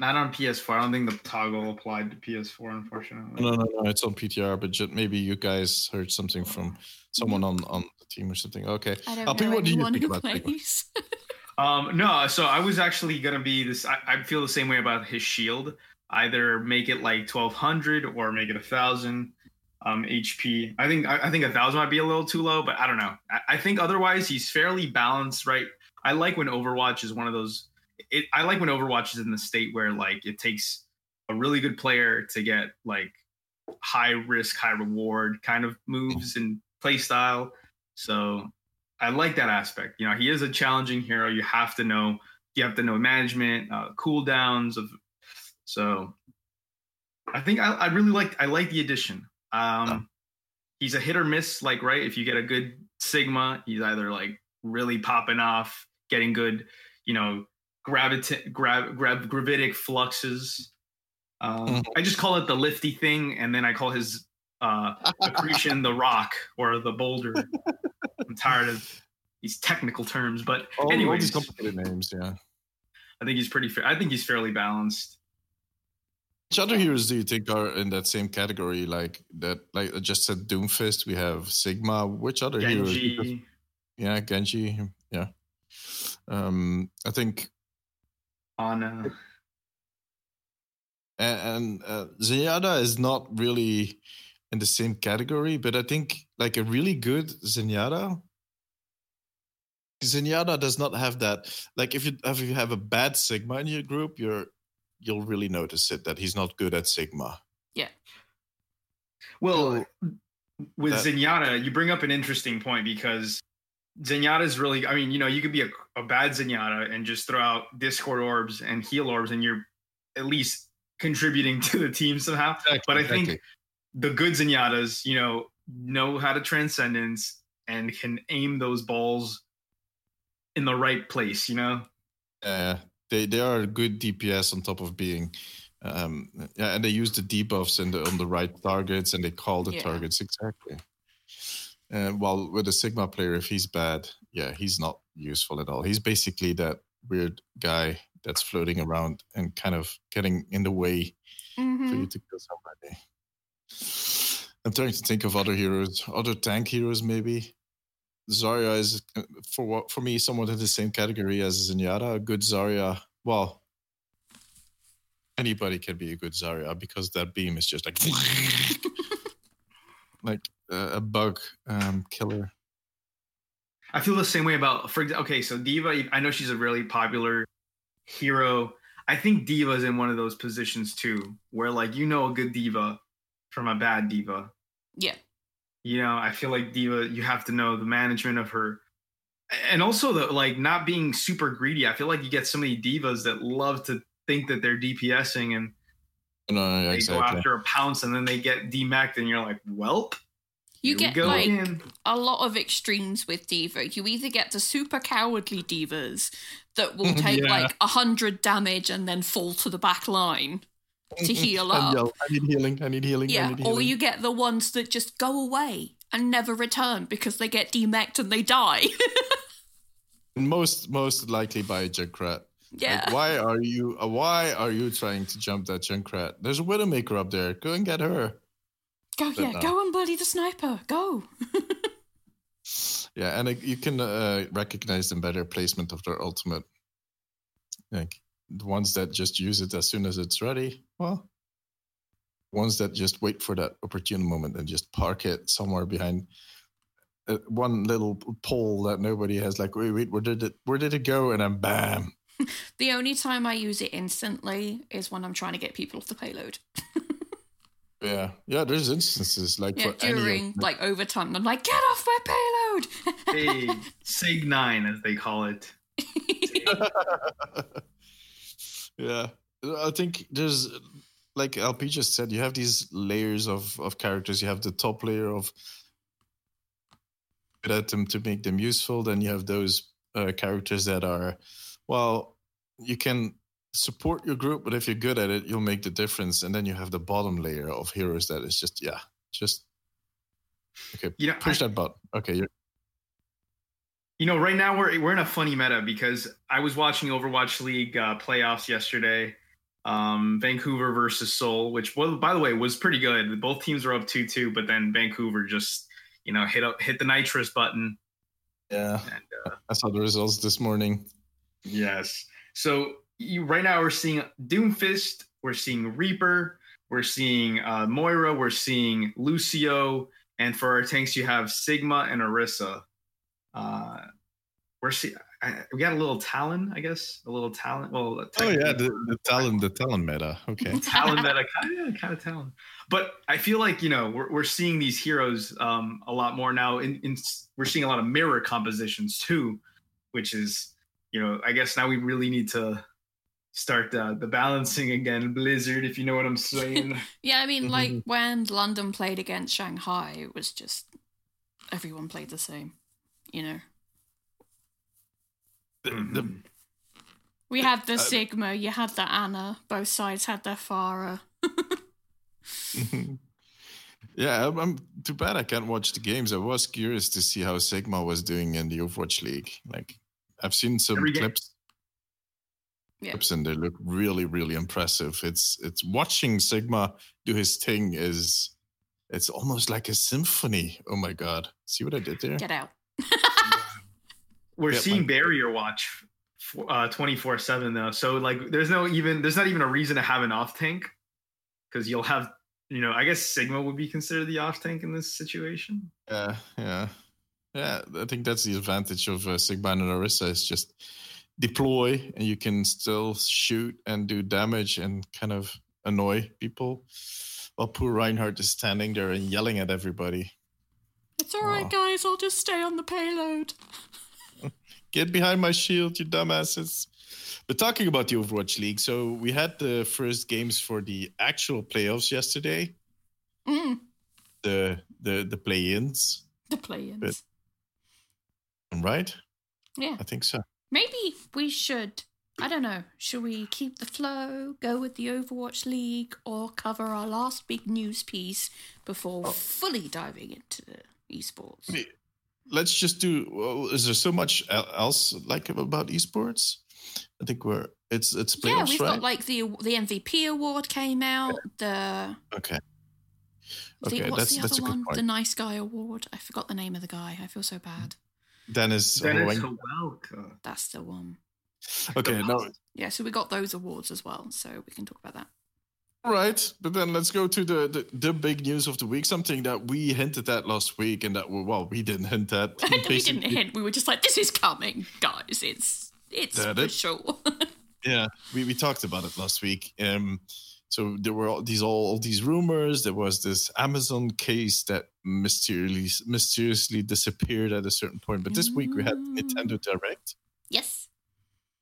Speaker 4: Not on PS4. I don't think the toggle applied to PS4, unfortunately.
Speaker 2: No, no, no, it's on PTR, but ju- maybe you guys heard something from someone mm-hmm. on on the team or something. Okay.
Speaker 3: I don't
Speaker 2: LP,
Speaker 3: know
Speaker 2: what do you think about Sigma?
Speaker 3: plays.
Speaker 4: Um, no, so I was actually gonna be this. I, I feel the same way about his shield. Either make it like twelve hundred or make it a thousand. um, HP. I think I, I think a thousand might be a little too low, but I don't know. I, I think otherwise he's fairly balanced, right? I like when Overwatch is one of those. It, I like when Overwatch is in the state where like it takes a really good player to get like high risk, high reward kind of moves and play style. So I like that aspect. You know, he is a challenging hero. You have to know. You have to know management, uh, cooldowns of. So, I think I, I really like. I like the addition. Um, he's a hit or miss. Like right, if you get a good Sigma, he's either like really popping off, getting good, you know, gravita- grav- grav- gravitic fluxes. Um,
Speaker 2: Mhm.
Speaker 4: I just call it the lifty thing, and then I call his uh, accretion the rock or the boulder. I'm tired of these technical terms, but
Speaker 2: all
Speaker 4: anyways,
Speaker 2: complicated names, yeah.
Speaker 4: I think he's pretty fair. I think he's fairly balanced.
Speaker 2: Which other heroes do you think are in that same category? Like that, like I just said, Doomfist. We have Sigma. Which other heroes? Yeah, Genji. Yeah. Um, I think,
Speaker 4: Ana.
Speaker 2: and, and uh, Zenyatta is not really in the same category, but I think like a really good Zenyatta. Zenyatta does not have that. Like if you if you have a bad Sigma in your group, you're you'll really notice it that he's not good at Sigma. Yeah.
Speaker 4: Well, with
Speaker 2: that-
Speaker 4: Zenyatta, you bring up an interesting point because Zenyatta is really, I mean, you know, you could be a, a bad Zenyatta and just throw out Discord orbs and heal orbs, and you're at least contributing to the team somehow. But I think
Speaker 2: Exactly.
Speaker 4: The good Zenyattas, you know, know how to transcendence and can aim those balls in the right place, you know?
Speaker 2: Yeah, they they are a good DPS on top of being, um, yeah, and they use the debuffs in the, on the right targets and they call the
Speaker 3: Yeah.
Speaker 2: targets exactly. Uh, while with a Sigma player, if he's bad, yeah, he's not useful at all. He's basically that weird guy that's floating around and kind of getting in the way for
Speaker 3: Mhm.
Speaker 2: you to kill somebody. I'm trying to think of other heroes, other tank heroes maybe. Zarya is uh, for what for me somewhat in the same category as Zenyatta. A good Zarya, well, anybody can be a good Zarya because that beam is just like like uh, a bug um, killer.
Speaker 4: I feel the same way about for okay, so D.Va. I know she's a really popular hero. I think D.Va's in one of those positions too, where like you know a good D.Va from a bad D.Va.
Speaker 3: Yeah.
Speaker 4: You know, I feel like D.Va, you have to know the management of her, and also the like not being super greedy. I feel like you get so many D.Vas that love to think that they're DPSing and
Speaker 2: No, no, no,
Speaker 4: they
Speaker 2: exactly.
Speaker 4: go after a pounce and then they get demeched and you're like, welp.
Speaker 3: You
Speaker 4: here we
Speaker 3: get
Speaker 4: go
Speaker 3: like
Speaker 4: again.
Speaker 3: a lot of extremes with D.Va. You either get the super cowardly D.Vas that will take
Speaker 2: Yeah.
Speaker 3: like a hundred damage and then fall to the back line to heal up.
Speaker 2: yell, I need healing. I need healing.
Speaker 3: Yeah,
Speaker 2: need
Speaker 3: or you get the ones that just go away and never return because they get demeched and they die.
Speaker 2: most most likely by a Junkrat.
Speaker 3: yeah.
Speaker 2: Like, why are you? Uh, why are you trying to jump that Junkrat? There's a Widowmaker up there. Go and get her.
Speaker 3: go,
Speaker 2: but
Speaker 3: yeah,
Speaker 2: no.
Speaker 3: go and bloody the sniper. Go.
Speaker 2: Yeah, and uh, you can uh, recognize them by their placement of their ultimate. Like the ones that just use it as soon as it's ready. Well, ones that just wait for that opportune moment and just park it somewhere behind uh, one little pole that nobody has. Like, wait, wait, where did it? Where did it go? And then bam.
Speaker 3: The only time I use it instantly is when I'm trying to get people off the payload.
Speaker 2: Yeah, yeah. There's instances like
Speaker 3: Yeah,
Speaker 2: for any of-
Speaker 3: during like overtime, I'm like, get off my payload.
Speaker 4: Hey, Sig 9, as they call it.
Speaker 2: yeah, I think there's like LP just said, you have these layers of of characters. You have the top layer of good at them to make them useful. Then you have those uh, characters that are, well, you can support your group, but if you're good at it, you'll make the difference. And then you have the bottom layer of heroes that is just yeah, just okay.
Speaker 4: You know,
Speaker 2: Push
Speaker 4: I-
Speaker 2: that button. Okay, you're
Speaker 4: You know, right now we're we're in a funny meta because I was watching Overwatch League uh, playoffs yesterday, um, Vancouver versus Seoul, which well, by the way, was pretty good. Both teams were up two two, but then Vancouver just you know hit up hit the nitrous button.
Speaker 2: yeah.
Speaker 4: And uh,
Speaker 2: I saw the results this morning.
Speaker 4: yes, so you, right now we're seeing Doomfist, we're seeing Reaper, we're seeing uh, Moira, we're seeing Lucio, and for our tanks, you have Sigma and Orisa. Uh, we're see I, we got a little Talon, I guess, a little Talon. Well,
Speaker 2: Oh yeah, the, the talent, the talent meta. Okay.
Speaker 4: Talon meta, kind of, kind of Talon. But I feel like you know we're, we're seeing these heroes um, a lot more now. In, in we're seeing a lot of mirror compositions too, which is you know I guess now we really need to start uh, the balancing again, Blizzard, if you know what I'm saying.
Speaker 3: Yeah, I mean, like when London played against Shanghai, it was just everyone played the same. You know,
Speaker 2: The,
Speaker 4: Mhm.
Speaker 2: the,
Speaker 3: we had the
Speaker 2: Uh,
Speaker 3: Sigma, you had the Ana. Both sides had their Pharah.
Speaker 2: yeah, I'm, I'm too bad I can't watch the games. I was curious to see how Sigma was doing in the Overwatch League. Like, I've seen some
Speaker 4: Every
Speaker 2: clips.
Speaker 3: Yeah.
Speaker 2: Clips and they look really, really impressive. It's it's watching Sigma do his thing is it's almost like a symphony. Oh my god! See what I did there?
Speaker 3: Get out.
Speaker 4: We're
Speaker 2: Yep,
Speaker 4: seeing
Speaker 2: like-
Speaker 4: barrier watch twenty four seven though. So like, there's no even there's not even a reason to have an off tank because you'll have you know I guess Sigma would be considered the off tank in this situation.
Speaker 2: Yeah, yeah, yeah. I think that's the advantage of uh, Sigma and Orisa is just deploy, and you can still shoot and do damage and kind of annoy people. While poor Reinhardt is standing there and yelling at everybody.
Speaker 3: It's all right,
Speaker 2: Aw.
Speaker 3: guys. I'll just stay on the payload.
Speaker 2: Get behind my shield, you dumbasses. But talking about the Overwatch League, so we had the first games for the actual playoffs yesterday,
Speaker 3: Mm,
Speaker 2: the the the play-ins,
Speaker 3: the play-ins.
Speaker 2: But- right?
Speaker 3: Yeah.
Speaker 2: I think so.
Speaker 3: Maybe we should. I don't know. Should we keep the flow, go with the Overwatch League, or cover our last big news piece before
Speaker 2: Oh.
Speaker 3: fully diving into esports?
Speaker 2: Let's just do well, is there so much else like about esports i think we're it's it's
Speaker 3: yeah,
Speaker 2: playoffs
Speaker 3: we've
Speaker 2: right
Speaker 3: got like the the MVP award came out. The,
Speaker 2: okay
Speaker 3: the
Speaker 2: Okay,
Speaker 3: what's
Speaker 2: that's-
Speaker 3: the
Speaker 2: that's
Speaker 3: other
Speaker 2: a good
Speaker 3: one?
Speaker 2: point.
Speaker 3: The nice guy award. I forgot the name of the guy. I feel so bad.
Speaker 2: dennis,
Speaker 4: Dennis
Speaker 2: Hoang.
Speaker 4: Hawelka.
Speaker 3: That's the one.
Speaker 2: okay no
Speaker 3: Yeah, so we got those awards as well, so we can talk about that.
Speaker 2: Right but then let's go to the, the the big news of the week something that we hinted at last week and that we, well we didn't hint at
Speaker 3: we didn't hint. We were just like, "This is coming, guys. It's it's
Speaker 2: That
Speaker 3: for
Speaker 2: it?
Speaker 3: sure."
Speaker 2: yeah we, we talked about it last week um so there were all these all, all these rumors there was this amazon case that mysteriously mysteriously disappeared at a certain point but this week we had
Speaker 3: Mm.
Speaker 2: nintendo direct
Speaker 3: yes.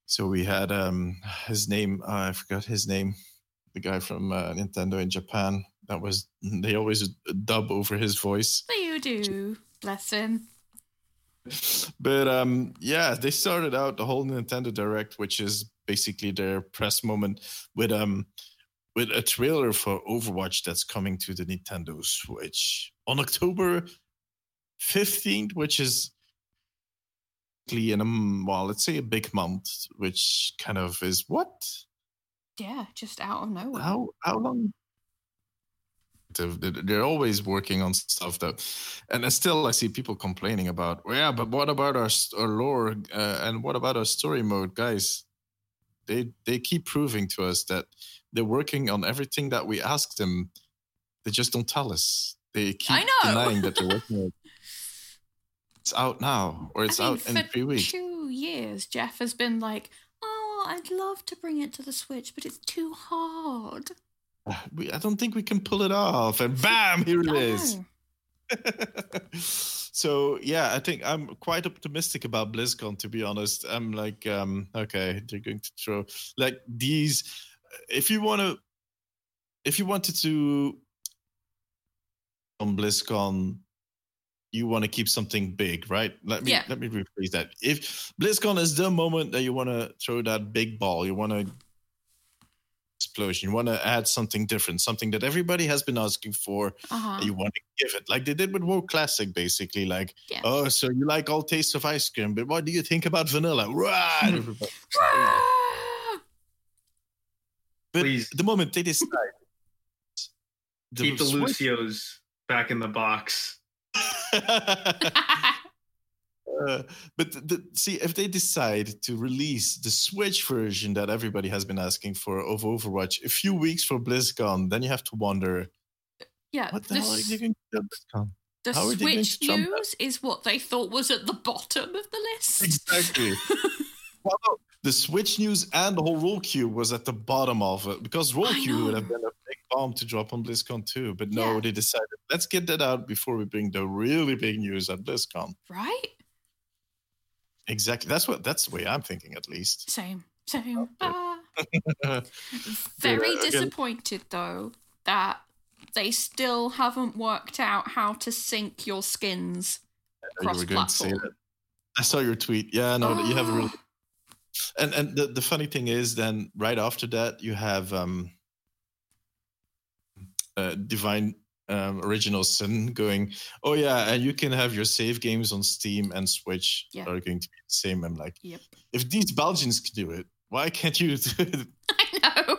Speaker 2: so we had um his name uh, i forgot his name the guy from uh, nintendo in japan that was they always dub over his voice
Speaker 3: What you do? Bless him.
Speaker 2: but um yeah they started out the whole nintendo direct which is basically their press moment with um with a trailer for overwatch that's coming to the nintendo switch on october 15th which is in a well let's say a big month which kind of is what
Speaker 3: Yeah, just out of nowhere.
Speaker 2: how how long They're- they're always working on stuff that and still i see people complaining about well, yeah but what about our, our lore uh, and what about our story mode guys? They they keep proving to us that they're working on everything that we ask them. They just don't tell us. They keep denying that they're working on it's out now or it's
Speaker 3: I mean,
Speaker 2: out in three weeks.
Speaker 3: Two years, Jeff has been like, "Oh, I'd love to bring it to the Switch, but it's too hard."
Speaker 2: we, i don't think we can pull it off and bam here it is so yeah, I think I'm quite optimistic about BlizzCon. To be honest, I'm like, um, okay, they're going to throw like these. If you want to, if you wanted to on BlizzCon, you want to keep something big, right? Let me
Speaker 3: Yeah.
Speaker 2: let me rephrase that. If BlizzCon is the moment that you want to throw that big ball, you want to explosion, you want to add something different, something that everybody has been asking for
Speaker 3: Uh-huh.
Speaker 2: you want to give it like they did with World Classic, basically. Like,
Speaker 3: Yeah.
Speaker 2: oh, so you like all tastes of ice cream, but what do you think about vanilla? Right. But
Speaker 4: Please.
Speaker 2: the moment they decide,
Speaker 4: Keep the
Speaker 2: Switch-
Speaker 4: Lucios back in the box.
Speaker 2: Uh, but the, see, if they decide to release the Switch version that everybody has been asking for of Overwatch a few weeks for BlizzCon, then you have to wonder
Speaker 3: Yeah,
Speaker 2: what the,
Speaker 3: the,
Speaker 2: hell are going to BlizzCon?
Speaker 3: the
Speaker 2: how are they going
Speaker 3: Switch
Speaker 2: to trump that?
Speaker 3: news is what they thought was at the bottom of the list.
Speaker 2: Exactly. the Switch news and the whole role queue was at the bottom of it because queue would have been a big bomb to drop on BlizzCon too. But no,
Speaker 3: Yeah.
Speaker 2: they decided let's get that out before we bring the really big news at BlizzCon.
Speaker 3: right?
Speaker 2: Exactly. That's what. That's the way I'm thinking, at least.
Speaker 3: Same, same. Ah. Very
Speaker 2: again-
Speaker 3: disappointed though that they still haven't worked out how to sync your skins
Speaker 2: I know you were going to say
Speaker 3: cross-platform.
Speaker 2: I saw your tweet. Yeah, no, you have a really. And and the, the funny thing is, then right after that, you have um, uh, Divine um, Original Sin going. Oh yeah, and you can have your save games on Steam and Switch
Speaker 3: Yeah.
Speaker 2: are going to be the same. I'm like,
Speaker 3: Yep.
Speaker 2: if these Belgians can do it, why can't you do it?
Speaker 3: I know.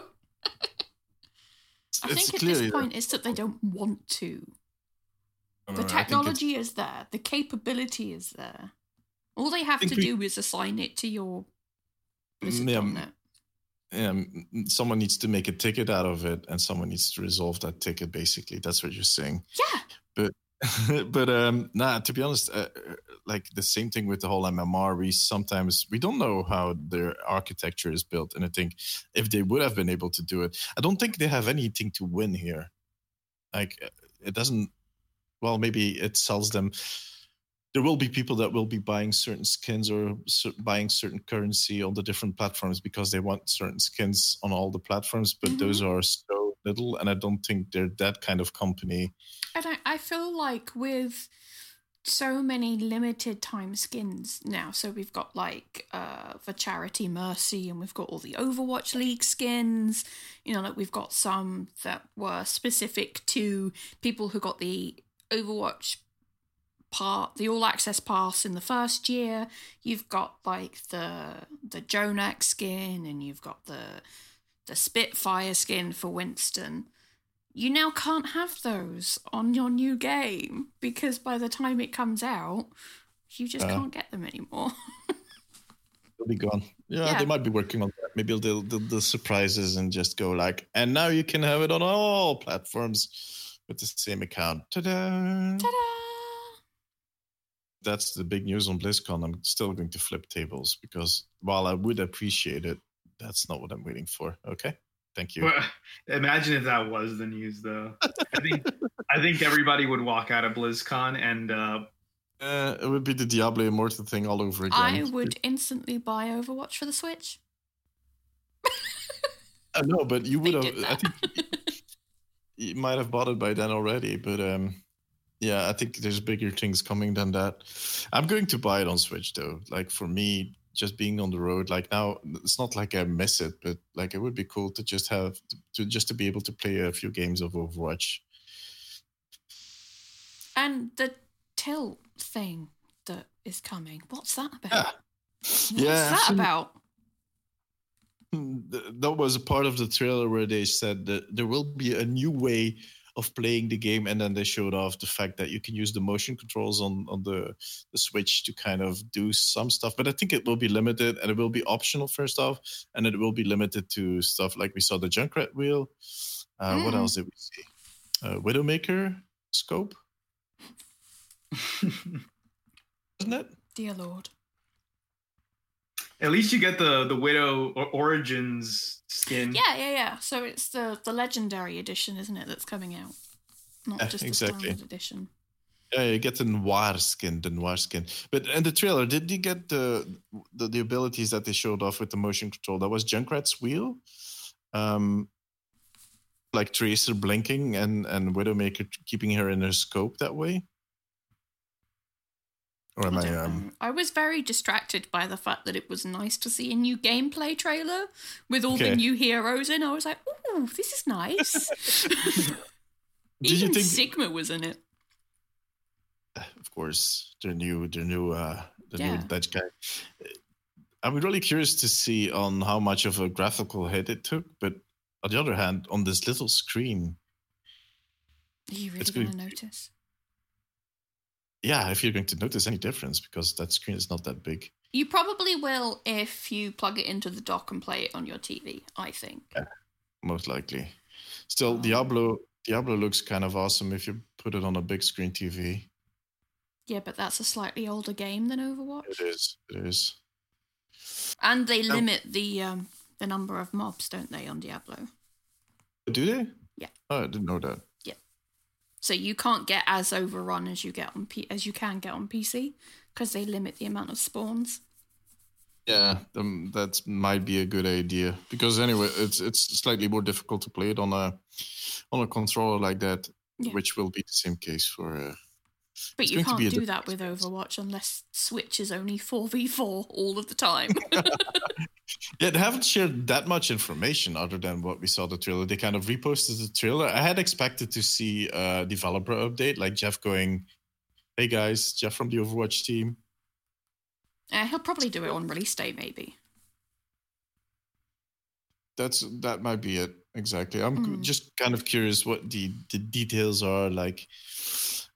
Speaker 3: I think at this point it's that they don't want to. The
Speaker 2: it's-
Speaker 3: technology is there. The capability is there. All they have to do is assign it to your
Speaker 2: Yeah,
Speaker 3: .net.
Speaker 2: yeah, m- m- someone needs to make a ticket out of it, and someone needs to resolve that ticket. Basically, that's what you're saying.
Speaker 3: Yeah.
Speaker 2: But but um nah to be honest uh, uh, like the same thing with the whole mmr we sometimes we don't know how their architecture is built and i think if they would have been able to do it i don't think they have anything to win here like uh, it doesn't well maybe it sells them there will be people that will be buying certain skins or buying certain currency on the different platforms because they want certain skins on all the platforms but
Speaker 3: Mhm.
Speaker 2: those are so little and i don't think they're that kind of company
Speaker 3: And I, I feel like with so many limited time skins now, so we've got like uh for charity Mercy and we've got all the Overwatch League skins, you know, like we've got some that were specific to people who got the Overwatch part the all access pass in the first year. You've got like the the JJoNak skin and you've got the the Spitfire skin for Winston you now can't have those on your new game because by the time it comes out, you just
Speaker 2: Uh.
Speaker 3: can't get them anymore.
Speaker 2: they'll be gone. Yeah,
Speaker 3: Yeah.
Speaker 2: they might be working on that. Maybe they'll do the surprises and just go like, and now you can have it on all platforms with the same account. Ta-da!
Speaker 3: Ta-da!
Speaker 2: That's the big news on BlizzCon. I'm still going to flip tables because while I would appreciate it, that's not what I'm waiting for. Okay, thank you.
Speaker 4: Well, imagine if that was the news, though. I think I think everybody would walk out of BlizzCon and uh,
Speaker 2: Uh, it would be the Diablo Immortal thing all over again.
Speaker 3: I would instantly buy Overwatch for the Switch.
Speaker 2: I know, but you would
Speaker 3: did
Speaker 2: have. I think you might have bought it by then already, but um, yeah, I think there's bigger things coming than that. I'm going to buy it on Switch though. Like for me, just being on the road, like now, it's not like I miss it, but like it would be cool to just have to just to be able to play a few games of Overwatch.
Speaker 3: and the tilt thing that is coming. What's that about?
Speaker 2: Yeah.
Speaker 3: What's
Speaker 2: Yeah,
Speaker 3: that about?
Speaker 2: Hmm, that was a part of the trailer where they said that there will be a new way of playing the game, and then they showed off the fact that you can use the motion controls on on the the Switch to kind of do some stuff. But I think it will be limited, and it will be optional first off, and it will be limited to stuff like we saw the Junkrat wheel. Uh, What
Speaker 3: Mm.
Speaker 2: else did we see? Uh, Widowmaker scope, isn't it?
Speaker 3: Dear Lord.
Speaker 4: at least you get the the Widow or Origins skin.
Speaker 3: Yeah, yeah, yeah. So it's the the legendary edition, isn't it, that's coming out? Not
Speaker 2: Yeah,
Speaker 3: just the
Speaker 2: exactly.
Speaker 3: standard edition.
Speaker 2: Yeah, you get the noir skin, the noir skin. But in the trailer, did you get the, the the abilities that they showed off with the motion control? That was Junkrat's wheel, um, like Tracer blinking and and Widowmaker keeping her in her scope that way. Or am
Speaker 3: I,
Speaker 2: I? um.
Speaker 3: I was very distracted by the fact that it was nice to see a new gameplay trailer with all
Speaker 2: Okay.
Speaker 3: the new heroes in. I was like, "Ooh, this is nice." Even
Speaker 2: think-
Speaker 3: Sigma was in it?
Speaker 2: of course, the new the new uh the
Speaker 3: Yeah.
Speaker 2: new Dutch guy. I'm really curious to see on how much of a graphical hit it took, but on the other hand, on this little screen,
Speaker 3: Are you really going to notice?
Speaker 2: Yeah, if you're going to notice any difference, because that screen is not that big.
Speaker 3: You probably will if you plug it into the dock and play it on your TV. I think.
Speaker 2: Yeah, most likely. Still,
Speaker 3: Oh.
Speaker 2: Diablo Diablo looks kind of awesome if you put it on a big screen TV.
Speaker 3: Yeah, but that's a slightly older game than Overwatch,
Speaker 2: It is. It is.
Speaker 3: and they
Speaker 2: Um,
Speaker 3: limit the um, the number of mobs, don't they, on Diablo?
Speaker 2: Do they?
Speaker 3: Yeah.
Speaker 2: Oh, I didn't know that.
Speaker 3: So you can't get as overrun as you get on P- as you can get on PC because they limit the amount of spawns.
Speaker 2: Yeah, um, that might be a good idea because anyway, it's it's slightly more difficult to play it on a on a controller like that,
Speaker 3: Yeah.
Speaker 2: which will be the same case for. Uh,
Speaker 3: But you can't do that with. Overwatch unless Switch is only four v four all of the time.
Speaker 2: yeah, they haven't shared that much information other than what we saw the trailer. They kind of reposted the trailer. I had expected to see a developer update, like Jeff going, "Hey guys, Jeff from the Overwatch team."
Speaker 3: uh, he'll probably do it on release day, maybe.
Speaker 2: That's that might be it exactly. I'm
Speaker 3: Mm.
Speaker 2: just kind of curious what the the details are like.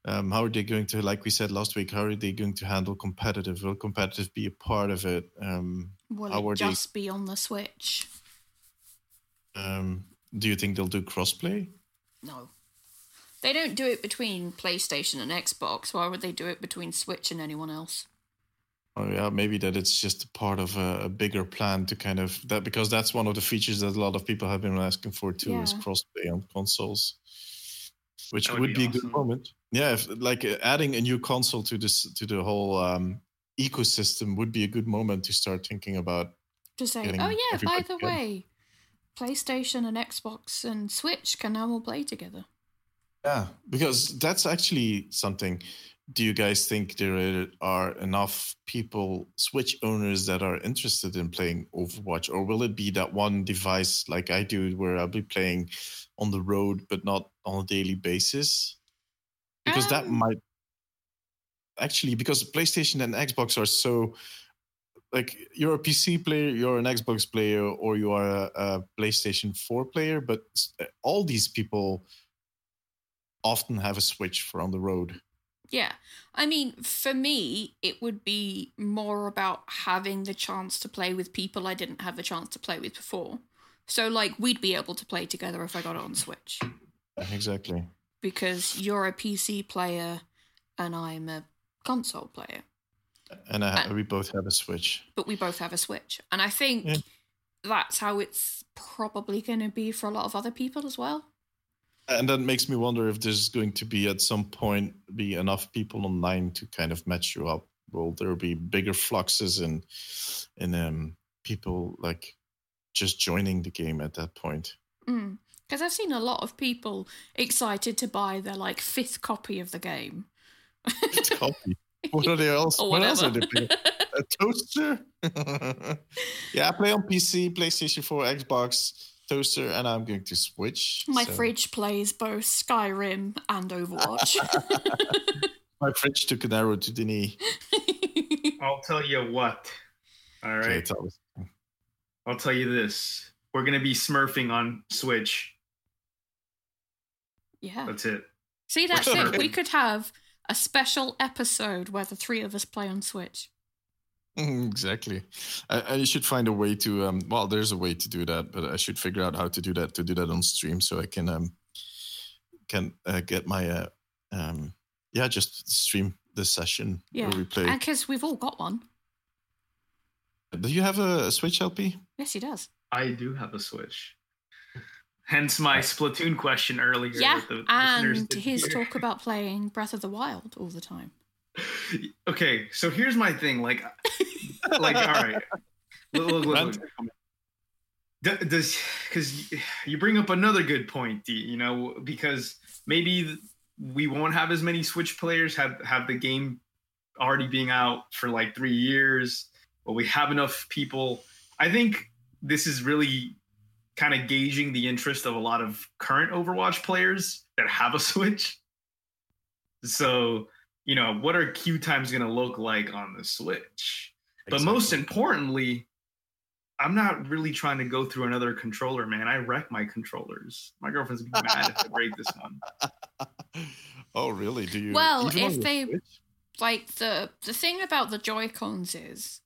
Speaker 2: Um, how are they going to, like we said last week, how are they going to handle competitive? Will competitive be a part of it? Um,
Speaker 3: Will
Speaker 2: How are
Speaker 3: it
Speaker 2: they-
Speaker 3: just be on the Switch?
Speaker 2: um, do you think they'll do crossplay?
Speaker 3: No. They don't do it between PlayStation and Xbox. Why would they do it between Switch and anyone else?
Speaker 2: Oh yeah, maybe that it's just a part of a, a bigger plan to kind of that because that's one of the features that a lot of people have been asking for too is
Speaker 3: Yeah.
Speaker 2: crossplay on consoles, which
Speaker 4: That
Speaker 2: would,
Speaker 4: would
Speaker 2: be,
Speaker 4: be
Speaker 2: a good moment. Yeah, if, like uh, adding a new console to this to the whole um, ecosystem would be a good moment to start thinking about.
Speaker 3: To say, oh yeah, by the
Speaker 2: together.
Speaker 3: way, PlayStation and Xbox and Switch can now all play together.
Speaker 2: Yeah, because that's actually something. Do you guys think there are enough people, Switch owners, that are interested in playing Overwatch, or will it be that one device like I do, where I'll be playing on the road but not on a daily basis? Because that
Speaker 3: Um,
Speaker 2: might actually, because PlayStation and Xbox are so like you're a PC player, you're an Xbox player, or you are a, a PlayStation 4 player, but uh, all these people often have a Switch for on the road.
Speaker 3: Yeah. I mean, for me, it would be more about having the chance to play with people I didn't have the chance to play with before. So, like, we'd be able to play together if I got it on Switch.
Speaker 2: Exactly.
Speaker 3: Because you're a PC player and I'm a console player.
Speaker 2: And I,
Speaker 3: Uh,
Speaker 2: we both have a Switch.
Speaker 3: But we both have a Switch. And I think
Speaker 2: Yeah.
Speaker 3: that's how it's probably going to be for a lot of other people as well.
Speaker 2: And that makes me wonder if there's going to be at some point be enough people online to kind of match you up. Will there be bigger fluxes and and um, people like just joining the game at that point?
Speaker 3: Because I've seen a lot of people excited to buy their like fifth copy of the game.
Speaker 2: It's copy. What are they else?
Speaker 3: or oh,
Speaker 2: what else are they playing? A toaster? yeah, I play on PC, PlayStation 4, Xbox, toaster, and I'm going to switch.
Speaker 3: My
Speaker 2: so-
Speaker 3: fridge plays both Skyrim and Overwatch.
Speaker 2: My fridge took an arrow to the knee.
Speaker 4: I'll tell you what. All right.
Speaker 2: Okay, tell.
Speaker 4: I'll tell you this. We're gonna be smurfing on Switch.
Speaker 3: yeah.
Speaker 4: That's it.
Speaker 3: See, that's it. We could have a special episode where the three of us play on Switch.
Speaker 2: Mm, Exactly. I, I should find a way to. Um, well, there's a way to do that, but I should figure out how to do that to do that on stream so I can um, can uh, get my uh, um, yeah just stream the session
Speaker 3: Yeah.
Speaker 2: where we play.
Speaker 3: And because we've all got one.
Speaker 2: Do you have a, a Switch LP?
Speaker 3: Yes, he does.
Speaker 4: I do have a Switch. Hence my Splatoon question earlier.
Speaker 3: Yeah.
Speaker 4: that the
Speaker 3: And his
Speaker 4: hear.
Speaker 3: talk about playing Breath of the Wild all the time.
Speaker 4: Okay, so here's my thing. Like, like, all right. Look, look, look, look. Does because you bring up another good point, D, you know, because maybe we won't have as many Switch players have have the game already being out for like three years, but we have enough people. I think this is really kind of gauging the interest of a lot of current Overwatch players that have a Switch. So, you know, what are queue times going to look like on the Switch? But most importantly, I'm not really trying to go through another controller, man. I wreck my controllers. My girlfriend's gonna be mad if I break this one.
Speaker 2: oh, really? Do you?
Speaker 3: Well, if they-
Speaker 2: Switch?
Speaker 3: like the the thing about the Joy Cons is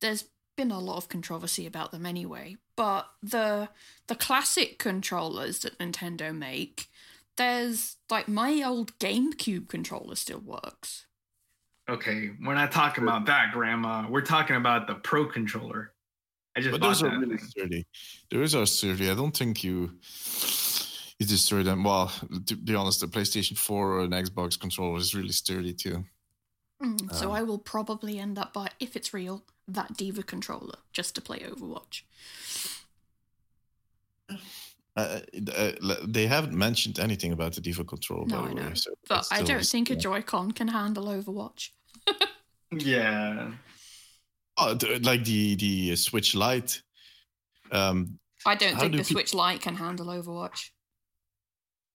Speaker 3: there's been a lot of controversy about them anyway. But the the classic controllers that Nintendo make, there's like my old GameCube controller still works.
Speaker 4: Okay, we're not talking about that, Grandma. We're talking about the Pro controller. I just
Speaker 2: But
Speaker 4: bought
Speaker 2: those are really
Speaker 4: thing.
Speaker 2: sturdy. Those are sturdy. I don't think you you destroy them. Well, to be honest, the PlayStation 4 or an Xbox controller is really sturdy too.
Speaker 3: Mm, so
Speaker 2: Um,
Speaker 3: I will probably end up by if it's real that D.Va controller just to play Overwatch.
Speaker 2: Uh, uh, they haven't mentioned anything about the D.Va controller,
Speaker 3: No,
Speaker 2: by
Speaker 3: I
Speaker 2: the way.
Speaker 3: know.
Speaker 2: So
Speaker 3: But I
Speaker 2: still-
Speaker 3: don't think a
Speaker 2: yeah.
Speaker 3: Joy-Con can handle Overwatch.
Speaker 4: Yeah.
Speaker 2: Oh, like the the Switch Lite. Um,
Speaker 3: I don't think
Speaker 2: do
Speaker 3: the
Speaker 2: peop-
Speaker 3: Switch Lite can handle Overwatch.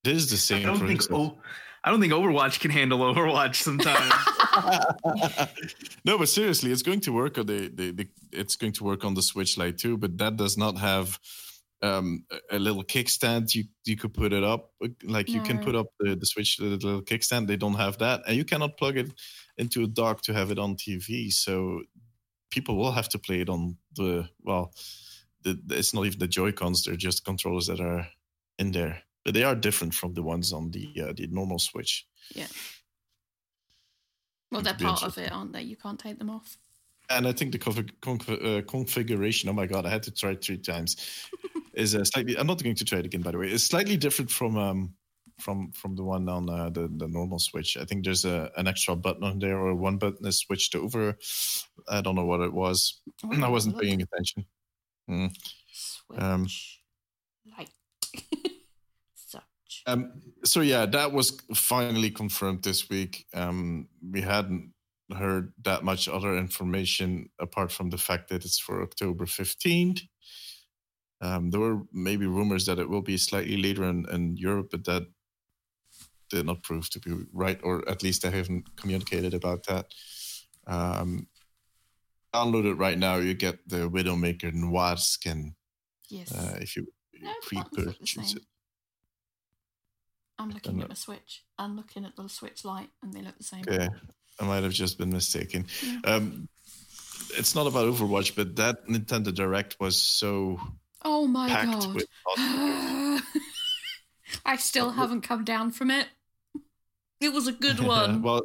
Speaker 2: this is the
Speaker 4: I
Speaker 2: same
Speaker 4: don't think
Speaker 2: process.
Speaker 4: oh, I don't think Overwatch can handle Overwatch sometimes.
Speaker 2: no, but seriously, it's going to work on the, the, the it's going to work on the Switch Lite too, but that does not have um, a, little kickstand. You you could put it up like you can put up the, the Switch the little kickstand. They don't have that, and you cannot plug it into a dock to have it on TV. So people will have to play it on the well. The, it's not even the Joy Cons; they're just controllers that are in there, but they are different from the ones on the uh, the normal Switch.
Speaker 3: Well, they're part of it, aren't they? You can't take them off.
Speaker 2: And I think the config, conf- uh, configuration, oh my God, I had to try it three times, is uh, slightly, I'm not going to try it again, by the way. It's slightly different from um, from from the one on uh, the, the normal Switch. I think there's a, an extra button on there or one button is switched over. I don't know what it was.
Speaker 3: Oh,
Speaker 2: I wasn't
Speaker 3: look.
Speaker 2: paying attention. Mm.
Speaker 3: Switch
Speaker 2: um,
Speaker 3: Lite.
Speaker 2: Um, so yeah, that was finally confirmed this week. Um, we hadn't heard that much other information apart from the fact that it's for October fifteenth. Um, there were maybe rumors that it will be slightly later in, in Europe, but that did not prove to be right, or at least I haven't communicated about that. Um, download it right now. You get the Widowmaker Noir skin
Speaker 3: Yes.
Speaker 2: uh, if you
Speaker 3: No, the buttons look the
Speaker 2: pre-purchase it.
Speaker 3: I'm looking
Speaker 2: and
Speaker 3: at the Switch. I'm looking at the Switch Lite, and they look the same.
Speaker 2: Yeah, I might have just been mistaken.
Speaker 3: Yeah.
Speaker 2: Um, it's not about Overwatch, but that Nintendo Direct was so
Speaker 3: Oh my god. I still haven't come down from it. It was a good one.
Speaker 2: well,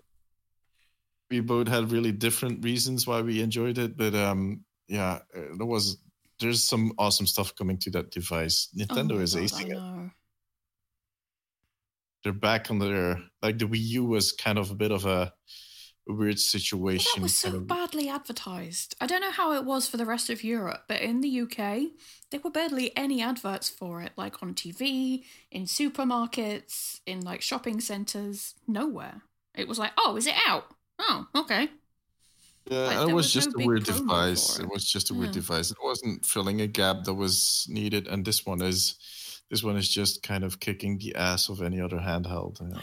Speaker 2: we both had really different reasons why we enjoyed it, but um, yeah, there was there's some awesome stuff coming to that device.
Speaker 3: Oh
Speaker 2: Nintendo
Speaker 3: my
Speaker 2: is
Speaker 3: God,
Speaker 2: acing it.
Speaker 3: Know.
Speaker 2: They're back on their like the Wii U was kind of a bit of a weird situation.
Speaker 3: That was so
Speaker 2: of-
Speaker 3: badly advertised. I don't know how it was for the rest of Europe, but in the UK, there were barely any adverts for it, like on TV, in supermarkets, in like shopping centres, nowhere. It was like, oh, is it out? Oh, okay.
Speaker 2: Yeah,
Speaker 3: Like,
Speaker 2: it
Speaker 3: there
Speaker 2: was
Speaker 3: was no
Speaker 2: just a weird device. It
Speaker 3: it.
Speaker 2: was just a weird
Speaker 3: Yeah.
Speaker 2: device. It wasn't filling a gap that was needed, and this one is. This one is just kind of kicking the ass of any other handheld uh,
Speaker 3: I know.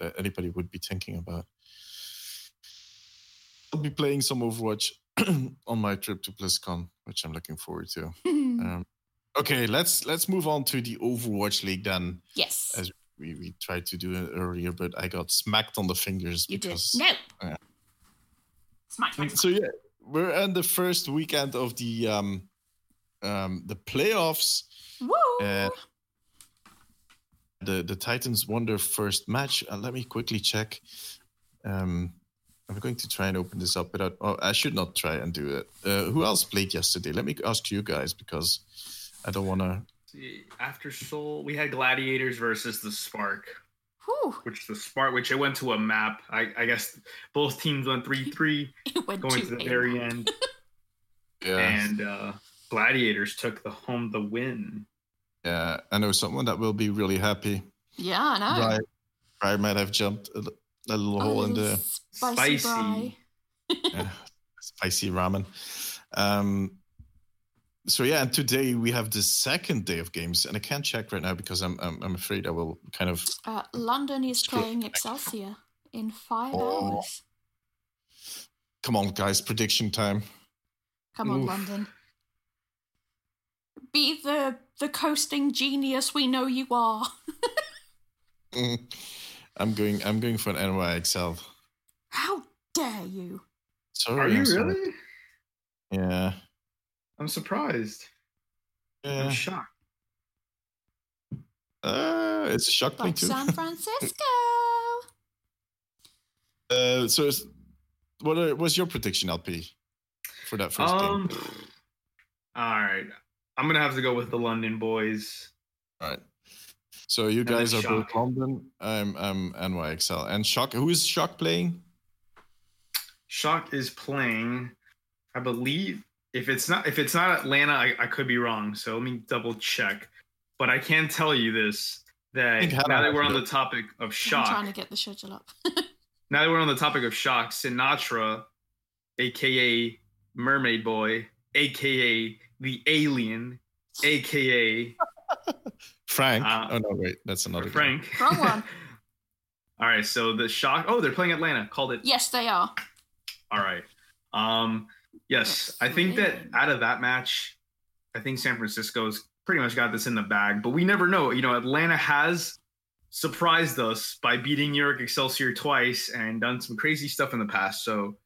Speaker 2: that anybody would be thinking about. I'll be playing some Overwatch on my trip to BlizzCon, which I'm looking forward to. Um, okay, let's let's move on to the Overwatch League then.
Speaker 3: yes,
Speaker 2: as We, we tried to do it earlier, but I got smacked on the fingers
Speaker 3: you did.
Speaker 2: because
Speaker 3: No.
Speaker 2: Yeah.
Speaker 3: Smack, smack,
Speaker 2: so yeah, we're in the first weekend of the um um the playoffs.
Speaker 3: Woo!
Speaker 2: Uh, the the Titans won their first match. Uh, let me quickly check. Um, I'm going to try and open this up without. Oh, I should not try and do it. Uh, who else played yesterday? Let me ask you guys because I don't want to.
Speaker 4: See, After Soul, we had Gladiators versus the Spark,
Speaker 3: Whew.
Speaker 4: which the Spark, which it went to a map. I, I guess both teams went three three, going
Speaker 3: to
Speaker 4: to the very end,
Speaker 2: Yeah,
Speaker 4: and uh, Gladiators took the home the win.
Speaker 2: Yeah. I know someone that will be really happy.
Speaker 3: Yeah, I know.
Speaker 2: Right, I might have jumped a, a little
Speaker 3: A
Speaker 2: hole in the
Speaker 3: spicy,
Speaker 4: Spicy.
Speaker 2: yeah, spicy ramen. Um, so yeah, and today we have the second day of games, and I can't check right now because I'm I'm, I'm afraid I will kind of
Speaker 3: Uh, London is playing Excelsior in five
Speaker 2: Oh.
Speaker 3: hours.
Speaker 2: come on, guys, prediction time.
Speaker 3: Come on,
Speaker 4: Oof.
Speaker 3: London. Be the the coasting genius we know you are.
Speaker 2: Mm. I'm going I'm going for an NYXL.
Speaker 3: How dare you?
Speaker 2: Sorry.
Speaker 4: Are you
Speaker 2: I'm sorry.
Speaker 4: really?
Speaker 2: Yeah.
Speaker 4: I'm surprised.
Speaker 2: Yeah.
Speaker 4: I'm shocked.
Speaker 2: Uh, it's shocked me
Speaker 3: Like
Speaker 2: too.
Speaker 3: San Francisco.
Speaker 2: uh, so, is, what was your prediction, LP, for that first
Speaker 4: Um.
Speaker 2: game?
Speaker 4: All right. I'm gonna have to go with the London boys.
Speaker 2: All right. So you
Speaker 4: then
Speaker 2: guys are both
Speaker 4: Shock.
Speaker 2: London. I'm I'm NYXL and Shock. Who is Shock playing?
Speaker 4: Shock is playing, I believe. If it's not if it's not Atlanta, I, I could be wrong. So let me double check. But I can tell you this that now that we're on the topic of
Speaker 3: I'm
Speaker 4: shock,
Speaker 3: trying to get the schedule up.
Speaker 4: now that we're on the topic of shock, Sinatra, aka Mermaid Boy, aka the Alien, aka
Speaker 2: Frank.
Speaker 4: Uh,
Speaker 2: oh no, wait, that's another guy.
Speaker 4: Frank.
Speaker 3: Wrong one.
Speaker 4: All right, so the shock. Oh, they're playing Atlanta. Called it.
Speaker 3: yes, they are.
Speaker 4: All right. Um. Yes,
Speaker 3: Yes,
Speaker 4: I think that out of that match, I think San Francisco's pretty much got this in the bag. But we never know. You know, Atlanta has surprised us by beating New York Excelsior twice and done some crazy stuff in the past. So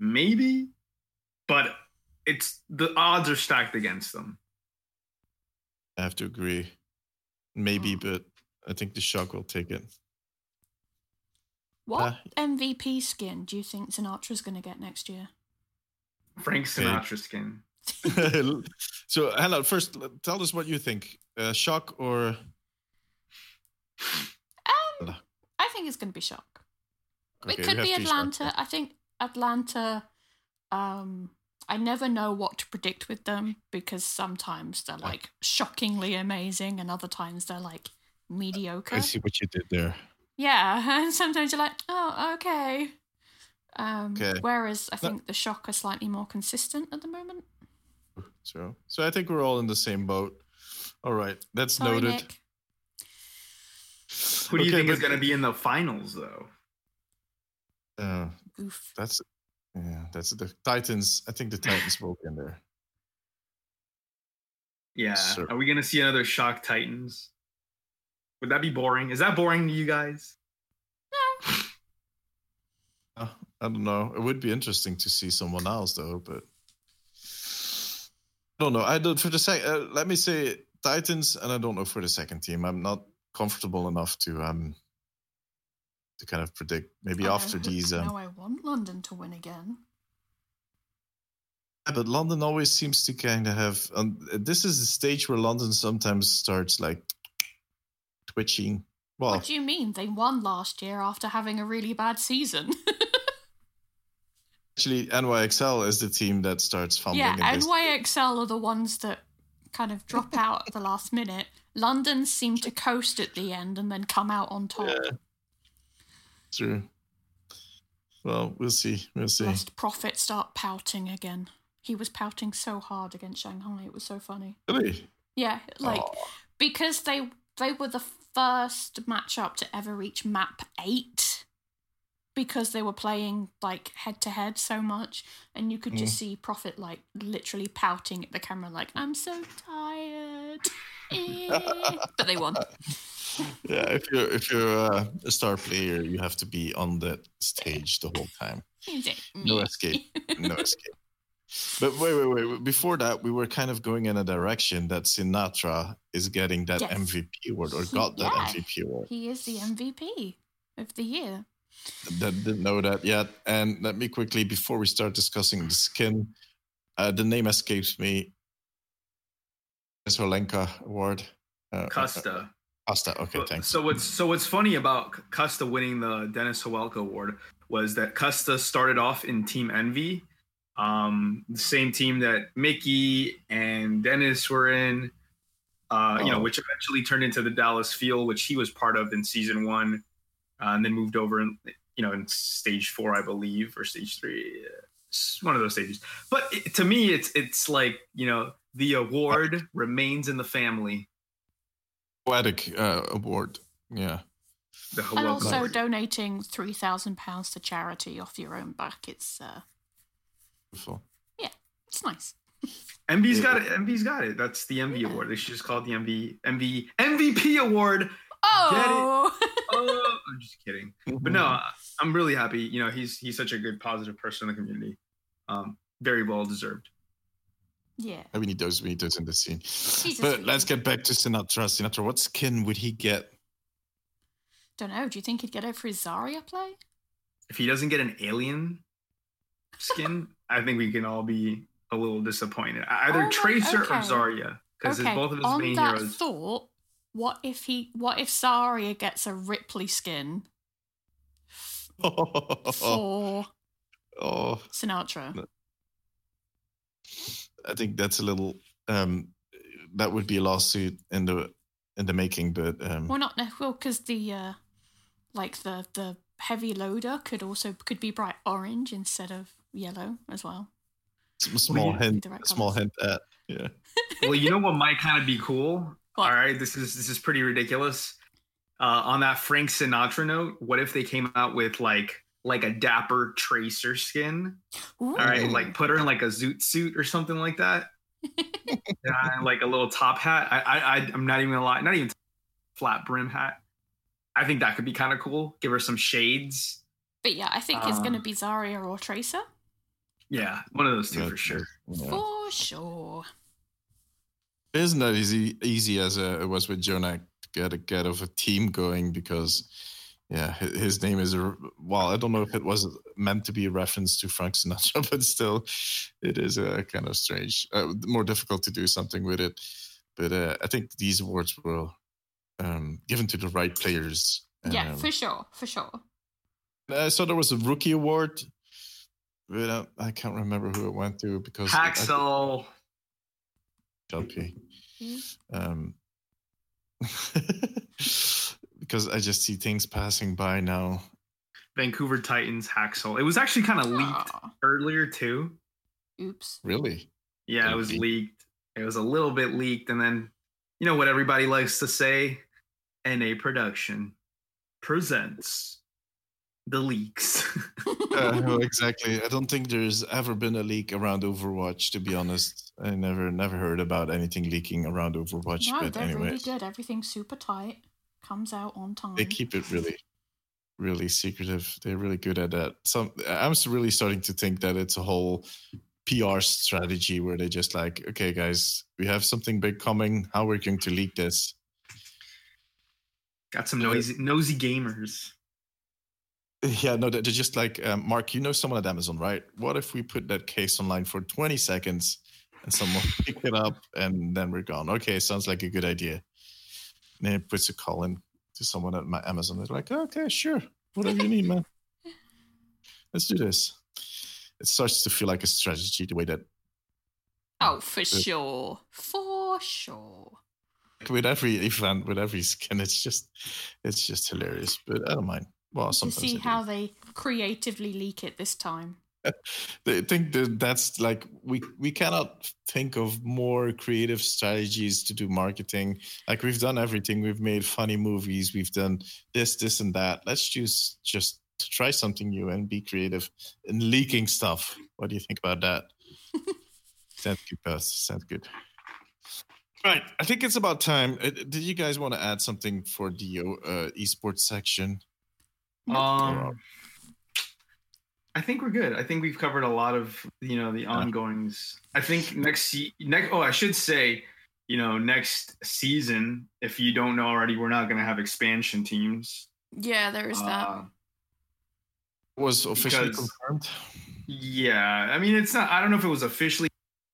Speaker 4: maybe, but it's the odds are stacked against them.
Speaker 2: I have to agree. Maybe, but I think the Shock will take it.
Speaker 3: What
Speaker 2: Uh,
Speaker 3: MVP skin do you think Sinatra's going to get next year?
Speaker 4: Frank
Speaker 2: Okay.
Speaker 4: Sinatra skin.
Speaker 2: so Hannah, first l- tell us what you think. Uh, shock or
Speaker 3: Um, I think it's going to be shock.
Speaker 2: Okay,
Speaker 3: it
Speaker 2: we
Speaker 3: could
Speaker 2: have
Speaker 3: be
Speaker 2: three
Speaker 3: Atlanta.
Speaker 2: Shocks.
Speaker 3: I think Atlanta. Um, I never know what to predict with them because sometimes they're like shockingly amazing, and other times they're like mediocre.
Speaker 2: I see what you did there.
Speaker 3: Yeah, and sometimes you're like, oh, okay. Um,
Speaker 2: Okay.
Speaker 3: Whereas I
Speaker 2: No-
Speaker 3: think the shock are slightly more consistent at the moment.
Speaker 2: So, so I think we're all in the same boat. All right, that's
Speaker 3: Sorry,
Speaker 2: noted.
Speaker 3: Nick.
Speaker 4: Who do you
Speaker 2: Okay,
Speaker 4: think is going to be in the finals, though?
Speaker 2: Uh,
Speaker 3: Oof.
Speaker 2: that's yeah, that's the Titans. I think the Titans will be in there.
Speaker 4: Yeah.
Speaker 2: Sure.
Speaker 4: Are we to see another shock Titans? Would that be boring? Is that boring to you guys?
Speaker 2: Uh, I don't know. It would be interesting to see someone else though, but I don't know. I don't for the sec. Uh, let me say Titans, and I don't know for the second team. I'm not comfortable enough to um to kind of predict. Maybe
Speaker 3: I
Speaker 2: after
Speaker 3: know-
Speaker 2: these.
Speaker 3: I
Speaker 2: Um,
Speaker 3: know I want London to win again.
Speaker 2: Yeah, but London always seems to kind of have. Um, this is the stage where London sometimes starts like twitching. Well,
Speaker 3: What do you mean? They won last year after having a really bad season.
Speaker 2: actually, NYXL is the team that starts fumbling.
Speaker 3: yeah. NYXL are the ones that kind of drop out at the last minute. London seem to coast at the end and then come out on top.
Speaker 2: Yeah. True. Well, we'll see. We'll see.
Speaker 3: Lest Profit start pouting again. He was pouting so hard against Shanghai. It was so funny.
Speaker 2: Really?
Speaker 3: Yeah, like
Speaker 2: Aw.
Speaker 3: because they they were the first matchup to ever reach map eight because they were playing like head to head so much and you could just see profit like literally pouting at the camera like i'm so tired Eh. but they won
Speaker 2: yeah, if you're if you're uh, a star player, you have to be on that stage the whole time. No escape. No escape. But wait, wait, wait. Before that, we were kind of going in a direction that Sinatra is getting that
Speaker 3: Yes.
Speaker 2: MVP award or got that
Speaker 3: yeah.
Speaker 2: MVP award.
Speaker 3: he is the mvp of the year
Speaker 2: That didn't know that yet. And let me quickly, before we start discussing the skin, uh, the name escapes me. Solenka Award. Uh,
Speaker 4: Custa.
Speaker 2: Costa. Okay,
Speaker 4: But-
Speaker 2: thanks.
Speaker 4: So what's so what's funny about Custa winning the Dennis Hawelka Award was that Custa started off in Team Envy, um, the same team that Mickie and Dennis were in. Uh, You know,
Speaker 2: Oh.
Speaker 4: which eventually turned into the Dallas Fuel, which he was part of in season one, uh, and then moved over in you know in stage four, I believe, or stage three, uh, one of those stages. But it, to me, it's it's like you know the award remains in the family.
Speaker 2: Poetic uh, Award. Yeah.
Speaker 3: And also
Speaker 4: Award.
Speaker 3: donating 3000 pounds to charity off your own back it's uh
Speaker 2: Beautiful.
Speaker 3: it's nice
Speaker 4: MV's
Speaker 2: Yeah.
Speaker 4: got it. MV's got it. That's the MV award. They should just call it the MV MV MVP award.
Speaker 3: oh
Speaker 4: Oh, I'm just kidding. But no, I'm really happy. You know, he's he's such a good, positive person in the community. Um, very well deserved.
Speaker 3: Yeah.
Speaker 2: We need those. We need those in the scene.
Speaker 3: He's
Speaker 2: But let's get back to Sinatra. Sinatra, what skin would he get?
Speaker 3: Don't know. Do you think he'd get it for his Zarya play?
Speaker 4: If he doesn't get an alien skin, I think we can all be a little disappointed. Either
Speaker 3: Oh
Speaker 4: Tracer
Speaker 3: okay.
Speaker 4: or Zarya, because
Speaker 3: okay.
Speaker 4: both of his
Speaker 3: On
Speaker 4: main
Speaker 3: that
Speaker 4: heroes.
Speaker 3: thought, what if he? What if Zarya gets a Ripley skin for
Speaker 2: oh,
Speaker 3: Sinatra?
Speaker 2: No. I think that's a little. Um, that would be a lawsuit in the in the making, but um,
Speaker 3: Well, not no, well, because the uh, like the the heavy loader could also could be bright orange instead of yellow as well.
Speaker 2: s- small
Speaker 4: you-
Speaker 2: hint,
Speaker 3: right
Speaker 2: small hint at yeah.
Speaker 4: well, you know what might kind of be cool.
Speaker 3: What?
Speaker 4: All right, this is this is pretty ridiculous. Uh, on that Frank Sinatra note, what if they came out with like like a dapper Tracer skin?
Speaker 3: Ooh.
Speaker 4: All right, like put her in like a zoot suit or something like that. yeah, like a little top hat. I, I, I I'm not even gonna lie, not even flat brim hat. I think that could be kind of cool. Give her some shades.
Speaker 3: But yeah, I think it's going to
Speaker 4: Uh,
Speaker 3: be Zarya or Tracer
Speaker 4: Yeah, one of those two
Speaker 2: Yeah,
Speaker 4: for sure.
Speaker 2: yeah.
Speaker 3: for sure.
Speaker 2: It isn't that easy easy as uh, it was with JJoNak to get a get of a team going because yeah his name is a well I don't know if it was meant to be a reference to Frank Sinatra but still it is uh, kind of strange uh, more difficult to do something with it but uh, I think these awards were um, given to the right players
Speaker 3: yeah,
Speaker 2: Um,
Speaker 3: for sure, for sure.
Speaker 2: I saw there was a rookie award but uh, I can't remember who it went to because I- I-
Speaker 4: Haksal.
Speaker 2: LP.
Speaker 3: Hmm.
Speaker 2: Um, because I just see things passing by now.
Speaker 4: Vancouver Titans Haksal. It was actually kind of leaked
Speaker 3: Aw,
Speaker 4: earlier too.
Speaker 3: oops.
Speaker 2: Really?
Speaker 4: Yeah, it was leaked. It was a little bit leaked, and then you know what everybody likes to say: NA Production presents the leaks.
Speaker 2: Uh, no, exactly. I don't think there's ever been a leak around Overwatch. To be honest, I never, never heard about anything leaking around Overwatch.
Speaker 3: No,
Speaker 2: but
Speaker 3: they're
Speaker 2: anyway,
Speaker 3: really good. Everything's super tight. Comes out on time.
Speaker 2: they keep it really, really secretive. They're really good at that. Some, I'm really starting to think that it's a whole PR strategy where they just like, okay, guys, we have something big coming. How we're going to leak this?
Speaker 4: Got some noisy, nosy gamers.
Speaker 2: Yeah, no, they're they're just like, um, Mark, you know someone at Amazon, right? What if we put that case online for 20 seconds and someone pick it up and then we're gone? Okay, sounds like a good idea. And then it puts a call in to someone at my Amazon. They're like, okay, sure, whatever you need, man. Let's do this. It starts to feel like a strategy the way that
Speaker 3: oh, for sure, for sure.
Speaker 2: with every event, with every skin, it's just, it's just hilarious. But I don't mind. Well,
Speaker 3: To
Speaker 2: sometimes
Speaker 3: see
Speaker 2: do.
Speaker 3: how they creatively leak it this time.
Speaker 2: I think that that's like we we cannot think of more creative strategies to do marketing. Like we've done everything. We've made funny movies. We've done this, this, and that. Let's choose just to try something new and be creative in leaking stuff. What do you think about that? Sounds good, Beth. Sounds good. Right. I think it's about time. Uh, Did you guys want to add something for the uh, esports section?
Speaker 4: Um, I think we're good. I think we've covered a lot of you know the ongoings. I think next next. Oh, I should say, you know, next season, if you don't know already, we're not going to have expansion teams.
Speaker 3: Yeah, there is that.
Speaker 4: Uh,
Speaker 2: Was officially
Speaker 4: Because-
Speaker 2: confirmed.
Speaker 4: yeah, I mean, it's not. I don't know if it was officially.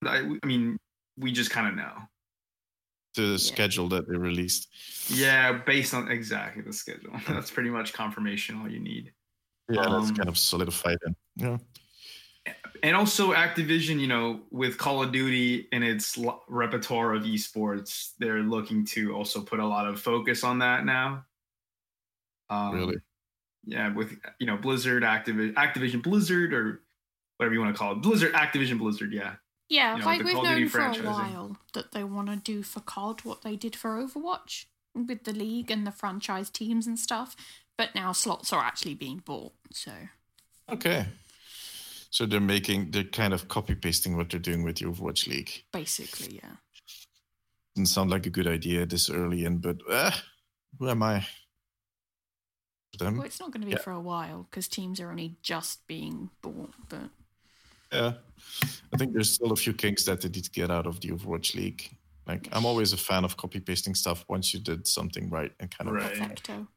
Speaker 4: I, I mean, we just kind of know.
Speaker 2: The schedule that they released.
Speaker 4: Yeah, based on exactly the schedule. That's pretty much confirmation. All you need.
Speaker 2: Yeah, that's
Speaker 4: Um,
Speaker 2: kind of solidified. And, yeah.
Speaker 4: and also Activision, you know, with Call of Duty and its lo- repertoire of esports, they're looking to also put a lot of focus on that now. Um,
Speaker 2: Really?
Speaker 4: Yeah, with you know Blizzard, Activision, Activision Blizzard, or whatever you want to call it, Blizzard, Activision Blizzard. Yeah,
Speaker 3: Yeah,
Speaker 4: you know,
Speaker 3: like we've
Speaker 4: Call
Speaker 3: known for a while that they want to do for COD what they did for Overwatch with the league and the franchise teams and stuff. But now slots are actually being bought, so
Speaker 2: Okay. So they're making, they're kind of copy pasting what they're doing with the Overwatch League.
Speaker 3: basically, yeah.
Speaker 2: Doesn't sound like a good idea this early in, but uh, who am I? them.
Speaker 3: Well, it's not going to be
Speaker 2: Yeah.
Speaker 3: for a while because teams are only just being bought. But
Speaker 2: Yeah, I think there's still a few kinks that they need to get out of the Overwatch League. Like, I'm always a fan of copy pasting stuff once you did something right and kind of
Speaker 4: Right.
Speaker 3: perfecto.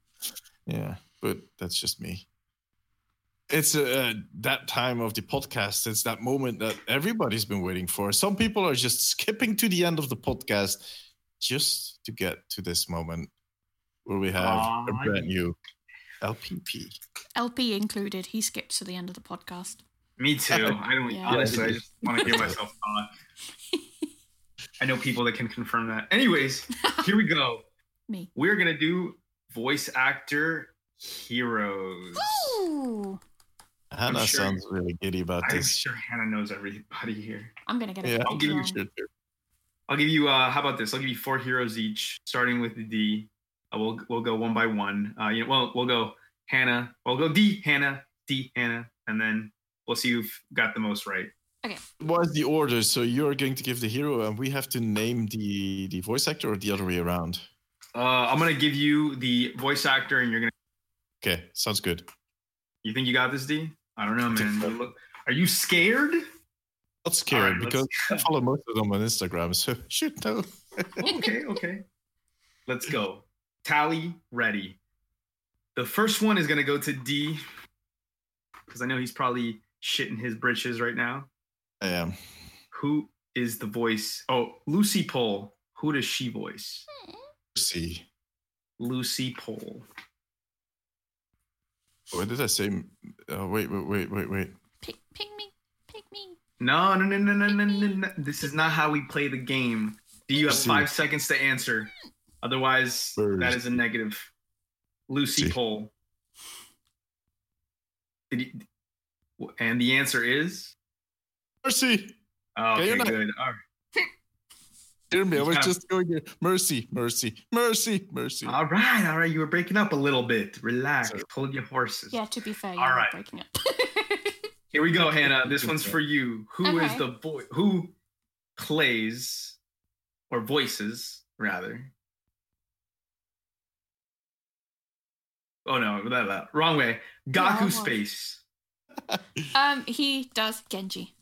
Speaker 2: Yeah, but that's just me. It's uh, that time of the podcast. It's that moment that everybody's been waiting for. Some people are just skipping to the end of the podcast just to get to this moment where we have
Speaker 4: Aw,
Speaker 2: a brand new LPP.
Speaker 3: LP included. He skipped to the end of the podcast.
Speaker 4: Me too. I don't
Speaker 3: Yeah.
Speaker 4: honestly. I just want to give myself thought. I know people that can confirm that. Anyways, here we go.
Speaker 3: Me.
Speaker 4: We're gonna do voice actor heroes.
Speaker 3: Ooh,
Speaker 2: Hannah
Speaker 4: sure-
Speaker 2: sounds really giddy about this.
Speaker 4: I'm sure Hannah knows everybody here.
Speaker 3: I'm gonna get it.
Speaker 2: Yeah,
Speaker 4: I'll give you
Speaker 3: wrong.
Speaker 2: Sure, sure.
Speaker 4: I'll give you. Uh, how about this? I'll give you four heroes each, starting with the D. Uh, we'll we'll go one by one. Uh, you know, well, we'll go Hannah. We'll go D. Hannah. D. Hannah, and then we'll see who've got the most right. Okay.
Speaker 2: What is the order? So you're going to give the hero, and we have to name the the voice actor, or the other way around?
Speaker 4: Uh, I'm gonna give you the voice actor, and you're gonna.
Speaker 2: Okay, sounds good.
Speaker 4: You think you got this, D? I don't know, man. look- Are you scared?
Speaker 2: Not scared
Speaker 4: Alright, let's-
Speaker 2: because I follow most of them on Instagram, so should know.
Speaker 4: okay, okay. Let's go. Tally ready. The first one is gonna go to D because I know he's probably shitting his britches right now.
Speaker 2: I am.
Speaker 4: Who is the voice? Oh, Lucie Pohl. Who does she voice?
Speaker 2: See,
Speaker 4: Lucie Pohl.
Speaker 2: what did I say? Uh, wait, wait, wait, wait, wait.
Speaker 3: Pick, pick me, pick me.
Speaker 4: No, no, no, no, no, no, no, no. This is not how we play the game. Do you have
Speaker 2: Lucy.
Speaker 4: five seconds to answer? Otherwise, that
Speaker 2: First.
Speaker 4: is a negative. Lucy
Speaker 2: See.
Speaker 4: Pole. Did you, and the answer is
Speaker 2: Mercy,
Speaker 4: okay.
Speaker 2: you're
Speaker 4: Good. All right.
Speaker 2: Hear me. I was just going here. Mercy, mercy, mercy, mercy.
Speaker 4: All right. All right. You were breaking up a little bit. Relax.
Speaker 2: Sorry.
Speaker 4: Hold your horses.
Speaker 3: Yeah, to be fair, you
Speaker 4: All
Speaker 3: are
Speaker 4: right.
Speaker 3: breaking up.
Speaker 4: Here we go, Hannah. This one's for you. Who is
Speaker 3: Okay.
Speaker 4: the boy who plays or voices rather? Oh no, that, that- wrong way. Gaku
Speaker 3: well.
Speaker 4: Space.
Speaker 3: um, he does Genji.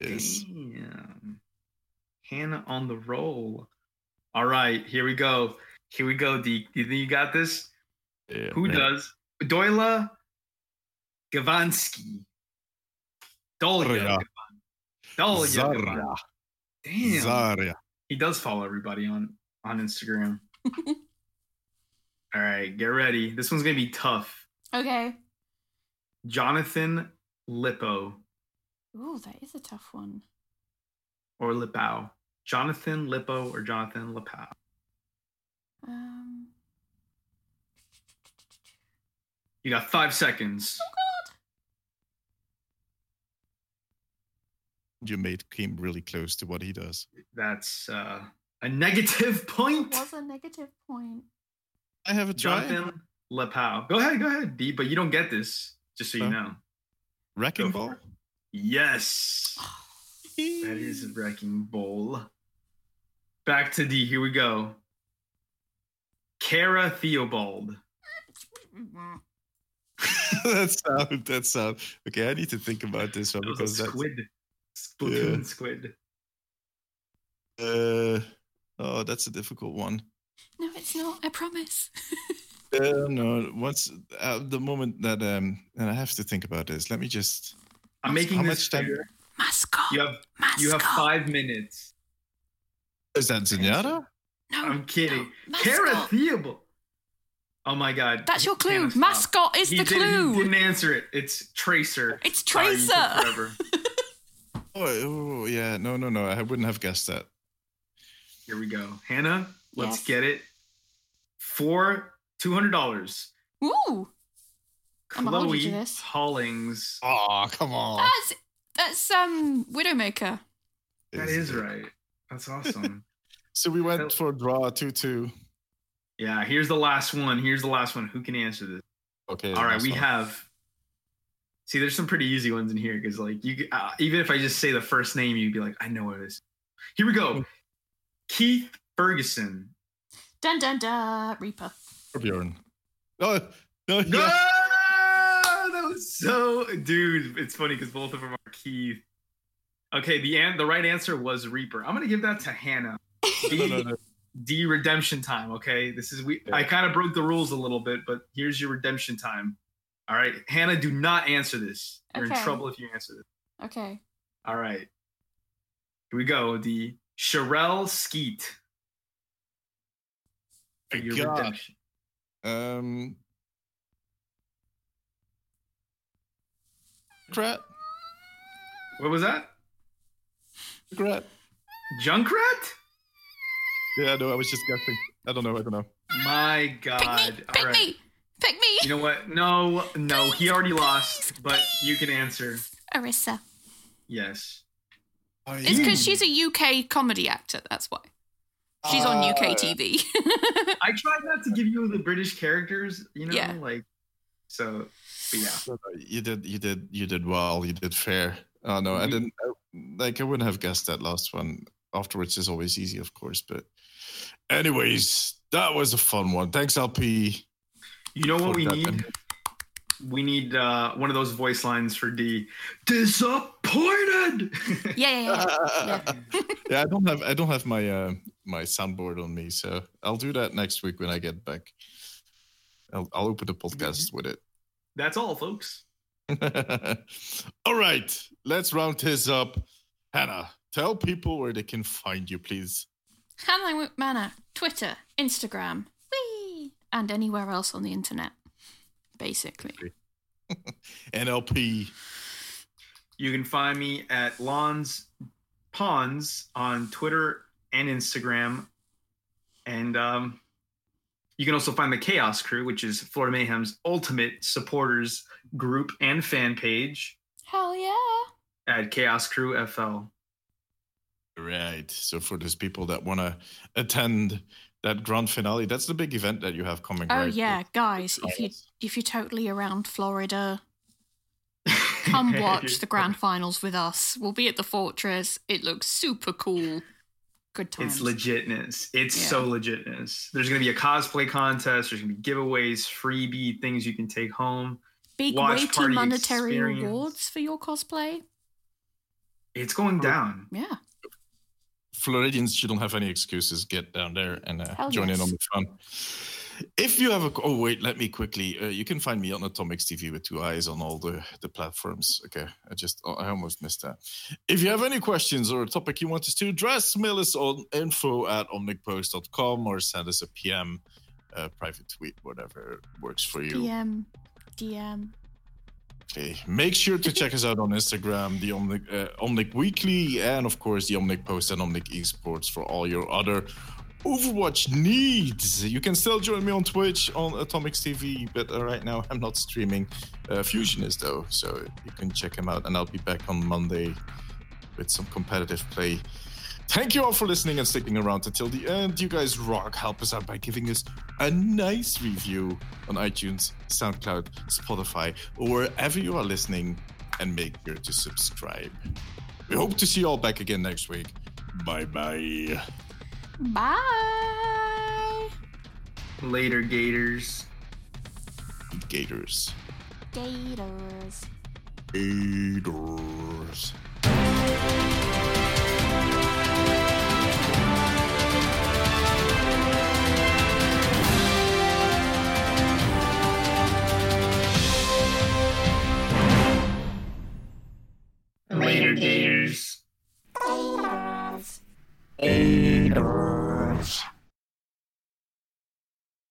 Speaker 2: Yes.
Speaker 4: Damn. Hannah on the roll. All right, here we go. Here we go, Deke. Do you think you got this?
Speaker 2: Yeah,
Speaker 4: Who
Speaker 2: man.
Speaker 4: does? Dolya Gavanski. Dolya.
Speaker 2: Zarya.
Speaker 4: Gavan- Dolya.
Speaker 2: Zarya.
Speaker 4: Damn.
Speaker 2: Zarya.
Speaker 4: He does follow everybody on on Instagram. All right, get ready. This one's gonna be tough.
Speaker 3: Okay.
Speaker 4: Jonathan Lippo
Speaker 3: Ooh, that is a tough one.
Speaker 4: Or Lipow. Jonathan Lippo or Jonathan Lipow.
Speaker 3: Um,
Speaker 4: You got five seconds.
Speaker 2: You made came really close to what he does.
Speaker 4: That's uh, a negative
Speaker 3: it
Speaker 4: point.
Speaker 3: was a negative point.
Speaker 2: I have a try.
Speaker 4: Jonathan Lipow. Go ahead, go ahead, D. But you don't get this, just so you
Speaker 2: Huh?
Speaker 4: know.
Speaker 2: Wrecking
Speaker 4: Go
Speaker 2: ball.
Speaker 4: for it. Yes, that is a wrecking ball. Back to D. Here we go. Cara Theobold.
Speaker 2: that sound. That sound. Okay, I need to think about this one
Speaker 4: That
Speaker 2: because
Speaker 4: a
Speaker 2: that's.
Speaker 4: squid. Splatoon
Speaker 2: Yeah.
Speaker 4: squid.
Speaker 2: Uh, oh, that's a difficult one.
Speaker 3: No, it's not. I promise.
Speaker 2: Uh, no, once uh, the moment that um, and I have to think about this. Let me just.
Speaker 4: I'm making
Speaker 2: How
Speaker 4: this
Speaker 2: much time-
Speaker 4: fair.
Speaker 3: Mascot.
Speaker 4: You have
Speaker 3: Mascot.
Speaker 4: you have five minutes.
Speaker 2: Is that Zenyatta?
Speaker 3: No,
Speaker 4: I'm kidding.
Speaker 3: no,
Speaker 4: Kara
Speaker 3: mascot.
Speaker 4: Theobold. Oh my god.
Speaker 3: That's your clue.
Speaker 4: Hannah.
Speaker 3: Mascot is
Speaker 4: He
Speaker 3: the
Speaker 4: did-
Speaker 3: clue.
Speaker 4: He didn't answer it. It's Tracer.
Speaker 3: It's
Speaker 4: Sorry, you took
Speaker 3: Tracer.
Speaker 4: forever.
Speaker 2: Oh, oh, yeah. No, no, no. I wouldn't have guessed that.
Speaker 4: Here we go. Hannah, let's
Speaker 3: Yes.
Speaker 4: get it. For two hundred dollars.
Speaker 3: Ooh, I'm gonna hold
Speaker 4: Chloe
Speaker 3: this.
Speaker 4: Hollings.
Speaker 2: Oh, come on.
Speaker 3: that's that's um Widowmaker.
Speaker 4: That is right. That's awesome.
Speaker 2: So we went
Speaker 4: Hell-
Speaker 2: for draw two two.
Speaker 4: yeah, here's the last one. Here's the last one. Who can answer this?
Speaker 2: Okay.
Speaker 4: All right, we
Speaker 2: not-
Speaker 4: have. See, there's some pretty easy ones in here because, like, you uh, even if I just say the first name, you'd be like, I know what it is. Here we go. Keith Ferguson.
Speaker 3: Dun dun dun. Reaper.
Speaker 2: Bjorn. Oh, No,
Speaker 4: No,
Speaker 2: yeah.
Speaker 4: That was so, dude. It's funny because both of them are Keith. Okay, the an- the right answer was Reaper. I'm gonna give that to Hannah. D,
Speaker 2: no, no, no.
Speaker 4: D redemption time. Okay, this is we. I kind of broke the rules a little bit, but here's your redemption time. All right, Hannah, do not answer this. You're in trouble if you answer this.
Speaker 3: Okay.
Speaker 4: All right, here we go. The Sherelle Skeet for your
Speaker 2: God.
Speaker 4: redemption.
Speaker 2: Um, Junkrat?
Speaker 4: What was that?
Speaker 2: Junkrat?
Speaker 4: Junkrat?
Speaker 2: Yeah, no, I was just guessing. I don't know. I don't know.
Speaker 4: My God.
Speaker 3: Pick
Speaker 4: God!
Speaker 3: me! Pick
Speaker 4: right.
Speaker 3: me! Pick me!
Speaker 4: You know what? No, no, he already lost,
Speaker 3: Please,
Speaker 4: but you can answer.
Speaker 3: Orisa.
Speaker 4: Yes.
Speaker 3: It's because she's a UK comedy actor, that's why. She's on
Speaker 2: Uh,
Speaker 3: UK TV.
Speaker 4: I tried not to give you the British characters, you know,
Speaker 3: Yeah.
Speaker 4: like so. But yeah,
Speaker 2: No, no, You did, you did, you did well. You did fair. Oh no, I
Speaker 4: Mhm.
Speaker 2: didn't. I, like I wouldn't have guessed that last one. Afterwards is always easy, of course. But, anyways, that was a fun one. Thanks, LP.
Speaker 4: you know what we need?
Speaker 2: And-
Speaker 4: We need uh one of those voice lines for D. Disappointed.
Speaker 3: yeah, yeah, yeah.
Speaker 2: yeah, I don't have I don't have my uh, my soundboard on me, so I'll do that next week when I get back. I'll I'll open the podcast with it.
Speaker 4: That's all, folks.
Speaker 2: All right, let's round this up. Hannah, tell people where they can find you, please.
Speaker 3: Hannah Manor, Twitter, Instagram, whee, and anywhere else on the internet, basically.
Speaker 2: NLP.
Speaker 4: You can find me at Lawns Pawns on Twitter and Instagram. And um, you can also find the Chaos Crew, which is Florida Mayhem's ultimate supporters group and fan page
Speaker 3: Hell yeah.
Speaker 4: at Chaos Crew FL.
Speaker 2: Right. So for those people that want to attend that grand finale, that's the big event that you have coming. Up.
Speaker 3: Oh
Speaker 2: right?
Speaker 3: yeah, guys, if you if you're totally around Florida, come watch the grand finals with us. We'll be at the fortress. It looks super cool. Good times.
Speaker 4: It's legitness. It's
Speaker 3: Yeah.
Speaker 4: so legitness. There's going to be a cosplay contest. There's going to be giveaways, freebie things you can take home.
Speaker 3: Big
Speaker 4: watch
Speaker 3: weighty
Speaker 4: party
Speaker 3: monetary
Speaker 4: experience.
Speaker 3: rewards for your cosplay.
Speaker 4: It's going down.
Speaker 3: Yeah.
Speaker 2: Floridians, you don't have any excuses. Get down there and uh,
Speaker 3: Hell
Speaker 2: join in on the fun. If you have a, oh wait, let me quickly. Uh, you can find me on Atomics TV with two eyes on all the the platforms. Okay, I just oh, I almost missed that. If you have any questions or a topic you want us to address, mail us on info at omnicpost.com or send us a PM, uh, private tweet, whatever works for you.
Speaker 3: DM. DM.
Speaker 2: Okay. Make sure to check us out on Instagram, the Omnic, uh, Omnic Weekly, and of course the Omnic Post and Omnic Esports for all your other Overwatch needs. You can still join me on Twitch on Atomics TV, but uh, right now I'm not streaming. Uh, Fusion is though, so you can check him out, and I'll be back on Monday with some competitive play. Thank you all for listening and sticking around until the end. You guys rock. Help us out by giving us a nice review on iTunes, SoundCloud, Spotify, or wherever you are listening, and make sure to subscribe. We hope to see you all back again next week. Bye bye.
Speaker 3: Bye.
Speaker 4: Later, Gators. Gators. Gators. Gators.
Speaker 2: Later, Gators.
Speaker 3: Gators.
Speaker 2: Gators.